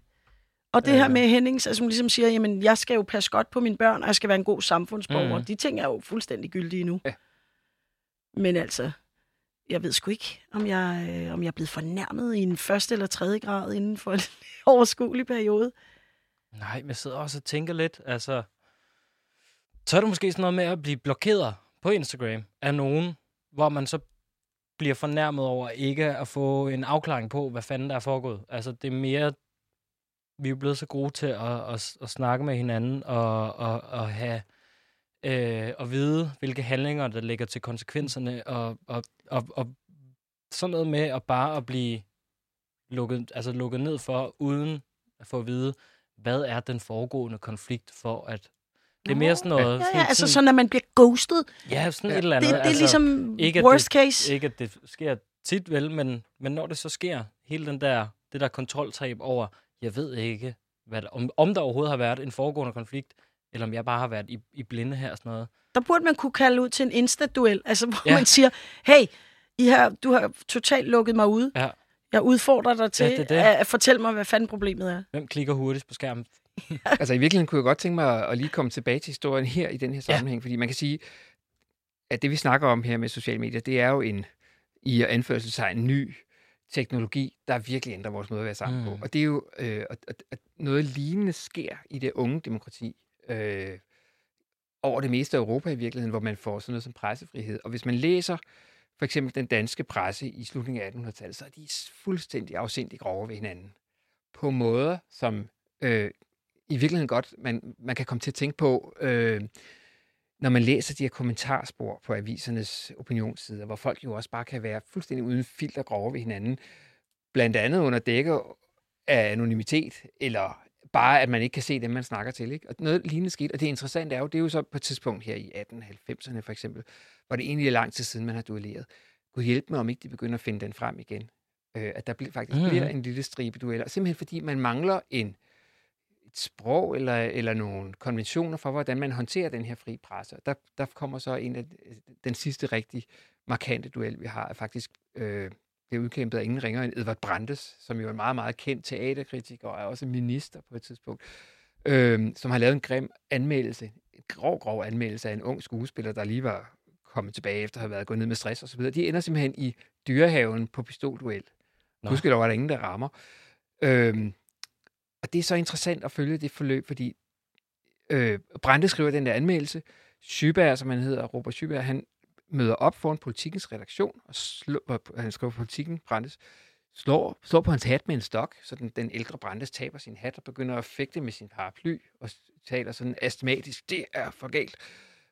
A: Og det her med Hennings, altså hun ligesom siger, jamen, jeg skal jo passe godt på mine børn, og jeg skal være en god samfundsborger.
B: Mhm.
A: De ting er jo fuldstændig gyldige nu.
C: Ja.
A: Men altså, jeg ved sgu ikke, om jeg, øh, om jeg er blevet fornærmet i en første eller tredje grad inden for en overskuelig periode.
B: Nej, men jeg sidder også og tænker lidt, altså... Så er det måske sådan noget med at blive blokeret på Instagram af nogen, hvor man så bliver fornærmet over ikke at få en afklaring på, hvad fanden der er foregået. Altså, det er mere... Vi er blevet så gode til at, at, at snakke med hinanden og, og, og have øh, at vide, hvilke handlinger, der ligger til konsekvenserne, og, og, og, og sådan noget med at bare at blive lukket, altså lukket ned for, uden at få at vide, hvad er den foregående konflikt for at... Det er mere sådan noget...
A: Ja, ja, altså sådan, at man bliver ghostet.
B: Ja, sådan
C: Ja.
B: et eller
A: Det,
B: andet.
A: det er
B: altså,
A: ligesom
B: ikke,
A: worst case.
B: Ikke, at det sker tit vel, men, men når det så sker, hele den der, det der kontroltab over, jeg ved ikke, hvad der, om, om der overhovedet har været en foregående konflikt, eller om jeg bare har været i, i blinde her og sådan noget.
A: Der burde man kunne kalde ud til en insta-duel, altså hvor ja.
B: Ja.
A: man siger, hey, I har, du har totalt lukket mig ude.
B: Ja.
A: Jeg udfordrer dig til
B: Ja, det det.
A: At, at fortælle mig, hvad fanden problemet er.
B: Hvem klikker hurtigst på skærmen?
C: Altså i virkeligheden kunne jeg godt tænke mig at, lige komme tilbage til historien her i den her sammenhæng, fordi man kan sige, at det vi snakker om her med sociale medier, det er jo en i anførselstegn ny teknologi, der virkelig ændrer vores måde at være sammen mm.
B: Mm.
C: på. Og det er jo øh, at, at, at noget lignende sker i det unge demokrati. Øh, over det meste af Europa i virkeligheden, hvor man får sådan noget som pressefrihed. Og hvis man læser for eksempel den danske presse i slutningen af 1800-tallet, så er de fuldstændig afsindig grove ved hinanden. På måder, som øh, i virkeligheden godt, man, man kan komme til at tænke på, øh, når man læser de her kommentarspor på avisernes opinionssider, hvor folk jo også bare kan være fuldstændig uden filter grove ved hinanden, blandt andet under dække af anonymitet, eller bare at man ikke kan se dem, man snakker til. Ikke? Og noget lignende skete, og det interessante er jo, det er jo så på et tidspunkt her i 1890'erne for eksempel, hvor det egentlig er lang tid siden, man har duelleret. Gud hjælpe mig, om ikke de begynder at finde den frem igen. Øh, at der faktisk mm. bliver en lille stribe dueller. Simpelthen fordi man mangler en et sprog eller, eller nogle konventioner for, hvordan man håndterer den her fri presse. Der, der kommer så en af den sidste rigtig markante duel, vi har, er faktisk øh, det er udkæmpet af ingen ringer end Edvard Brandes, som jo er en meget, meget kendt teaterkritiker og er også minister på et tidspunkt, øh, som har lavet en grim anmeldelse, en grov, grov anmeldelse af en ung skuespiller, der lige var kommet tilbage efter at have været gået ned med stress og så videre. De ender simpelthen i dyrehaven på pistolduel. Husk, der var der ingen, der rammer. Øh, og det er så interessant at følge det forløb, fordi øh, Brande skriver den der anmeldelse. Schyberg, som han hedder, Robert Schyberg, han møder op foran politikens redaktion, og slår, han skriver politikken, Brandes, slår, slår på hans hat med en stok, så den, den ældre Brandes taber sin hat og begynder at fægte med sin paraply, og taler sådan astmatisk, det er for galt.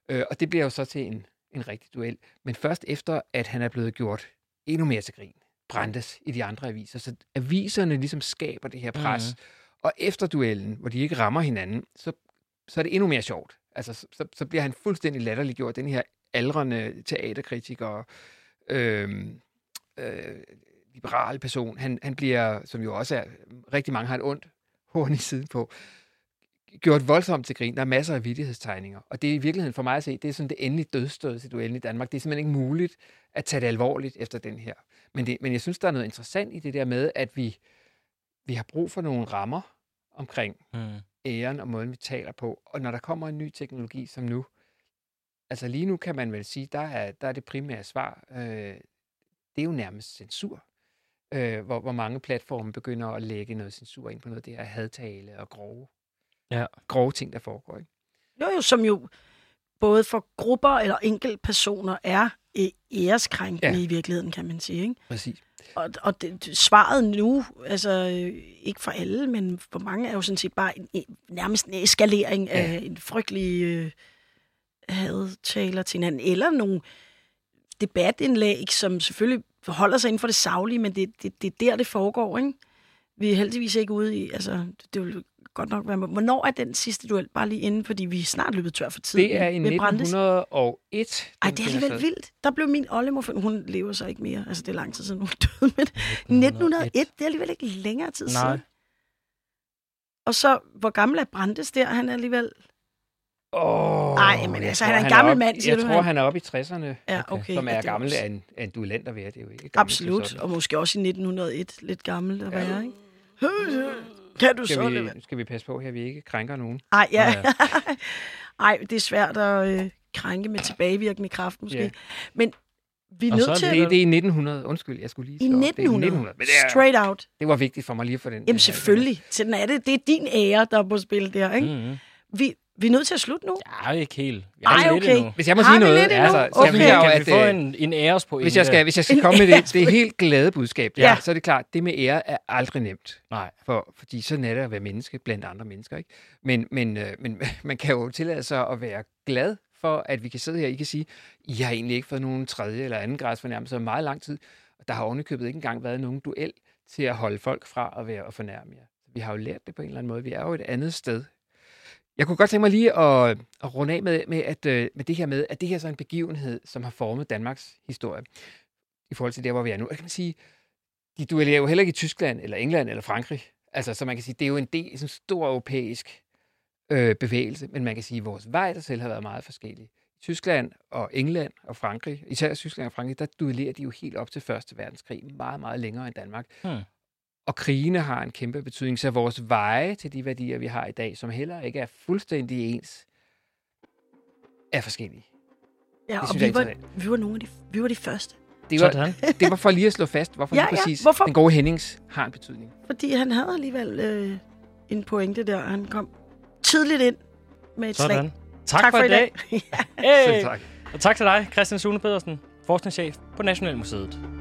C: Øh, og det bliver jo så til en, en rigtig duel. Men først efter, at han er blevet gjort endnu mere til grin, Brandes i de andre aviser. Så aviserne ligesom skaber det her pres. Mm. Og efter duellen, hvor de ikke rammer hinanden, så, så er det endnu mere sjovt. Altså, så, så bliver han fuldstændig latterliggjort, den her aldrende teaterkritiker, øh, øh, liberal person. Han, han bliver, som jo også er, rigtig mange har et ondt horn i siden på, gjort voldsomt til grin. Der er masser af vidtighedstegninger. Og det er i virkeligheden for mig at se, det er sådan det endelige dødstød til duellen i Danmark. Det er simpelthen ikke muligt at tage det alvorligt efter den her. Men, det, men jeg synes, der er noget interessant i det der med, at vi, vi har brug for nogle rammer omkring mm. æren og måden, vi taler på. Og når der kommer en ny teknologi som nu, altså lige nu kan man vel sige, der er, der er det primære svar, øh, det er jo nærmest censur. Øh, hvor, hvor mange platforme begynder at lægge noget censur ind på noget det her hadtale og grove, ja. grove ting, der foregår. Ikke?
A: Jo, jo, som jo både for grupper eller enkeltpersoner er æreskrænkende ja. i virkeligheden, kan man sige. Ikke?
C: Præcis.
A: Og, og det, svaret nu, altså ikke for alle, men for mange, er jo sådan set bare en, en, nærmest en eskalering ja. af en frygtelig øh, hadtaler til hinanden, eller nogle debatindlæg, som selvfølgelig holder sig inden for det savlige, men det, det, det er der, det foregår, ikke? Vi er heldigvis ikke ude i, altså, det vil godt nok være... Hvornår er den sidste duel? Bare lige inden, fordi vi er snart løbet tør for tid.
C: Det er i 1901.
A: Ej, det er alligevel vildt. Der blev min oldemor... Hun lever så ikke mere. Altså, det er lang tid siden, hun døde. Men 1901, det er alligevel ikke længere tid Nej. siden. Og så, hvor gammel er Brandes der? Han er alligevel... Oh, men altså, han er en gammel mand,
C: siger
A: Jeg
C: du, tror, han? er oppe i 60'erne,
A: ja, okay.
C: som er ja, gammel af en, en duellant at være. Det er jo ikke
A: Absolut, og måske også i 1901 lidt gammel at være, ikke? Kan du
C: skal
A: så
C: vi,
A: det?
C: Skal vi passe på her, vi ikke krænker nogen?
A: Ej, ja. ja. Ej, det er svært at øh, krænke med tilbagevirkende kraft, måske. Ja. Men vi er nødt til...
C: Det, det er i 1900. Undskyld, jeg skulle lige
A: I 1900? Det er 1900. Men det er, Straight out.
C: Det var vigtigt for mig lige at få den.
A: Jamen selvfølgelig. Sådan er det. Det er din ære, der er på spil der, ikke? Mm-hmm. Vi, vi er nødt til at slutte nu.
B: Ja, ikke helt.
A: Jeg Ej, okay. Endnu.
C: Hvis jeg må sige noget, altså,
B: så okay. kan, kan vi få en, en ærespoint?
C: Hvis jeg skal, hvis jeg skal komme med det, det er helt glade budskab, ja. så er det klart, det med ære er aldrig nemt.
B: Nej.
C: For, fordi sådan er det at være menneske blandt andre mennesker. Ikke? Men, men, øh, men man kan jo tillade sig at være glad for, at vi kan sidde her, I kan sige, I har egentlig ikke fået nogen tredje eller anden grads fornærmelse i meget lang tid. Og der har ovenikøbet ikke engang været nogen duel til at holde folk fra at være og fornærme jer. Vi har jo lært det på en eller anden måde. Vi er jo et andet sted jeg kunne godt tænke mig lige at, at runde af med, med, at, øh, med det her med, at det her er så en begivenhed, som har formet Danmarks historie i forhold til der, hvor vi er nu. Og kan man sige, de duellerer jo heller ikke i Tyskland, eller England, eller Frankrig. Altså, så man kan sige, det er jo en del, sådan en stor europæisk øh, bevægelse, men man kan sige, at vores vej der selv har været meget forskellig. I Tyskland og England og Frankrig, især Tyskland og Frankrig, der duellerer de jo helt op til Første Verdenskrig, meget, meget længere end Danmark. Hmm. Og krigene har en kæmpe betydning, så vores veje til de værdier, vi har i dag, som heller ikke er fuldstændig ens, er forskellige.
A: Ja, det og vi var, vi var nogle af de, vi var de første.
C: Det var, det var for lige at slå fast, hvorfor ja, lige præcis ja, hvorfor? den gode Hennings har en betydning.
A: Fordi han havde alligevel øh, en pointe der, han kom tidligt ind med et
B: Sådan.
A: slag.
B: Tak,
A: Tak
B: for,
A: for i
B: dag.
A: dag.
B: Hey.
C: Selv tak.
B: Og tak til dig, Christian Sune Pedersen, forskningschef på Nationalmuseet.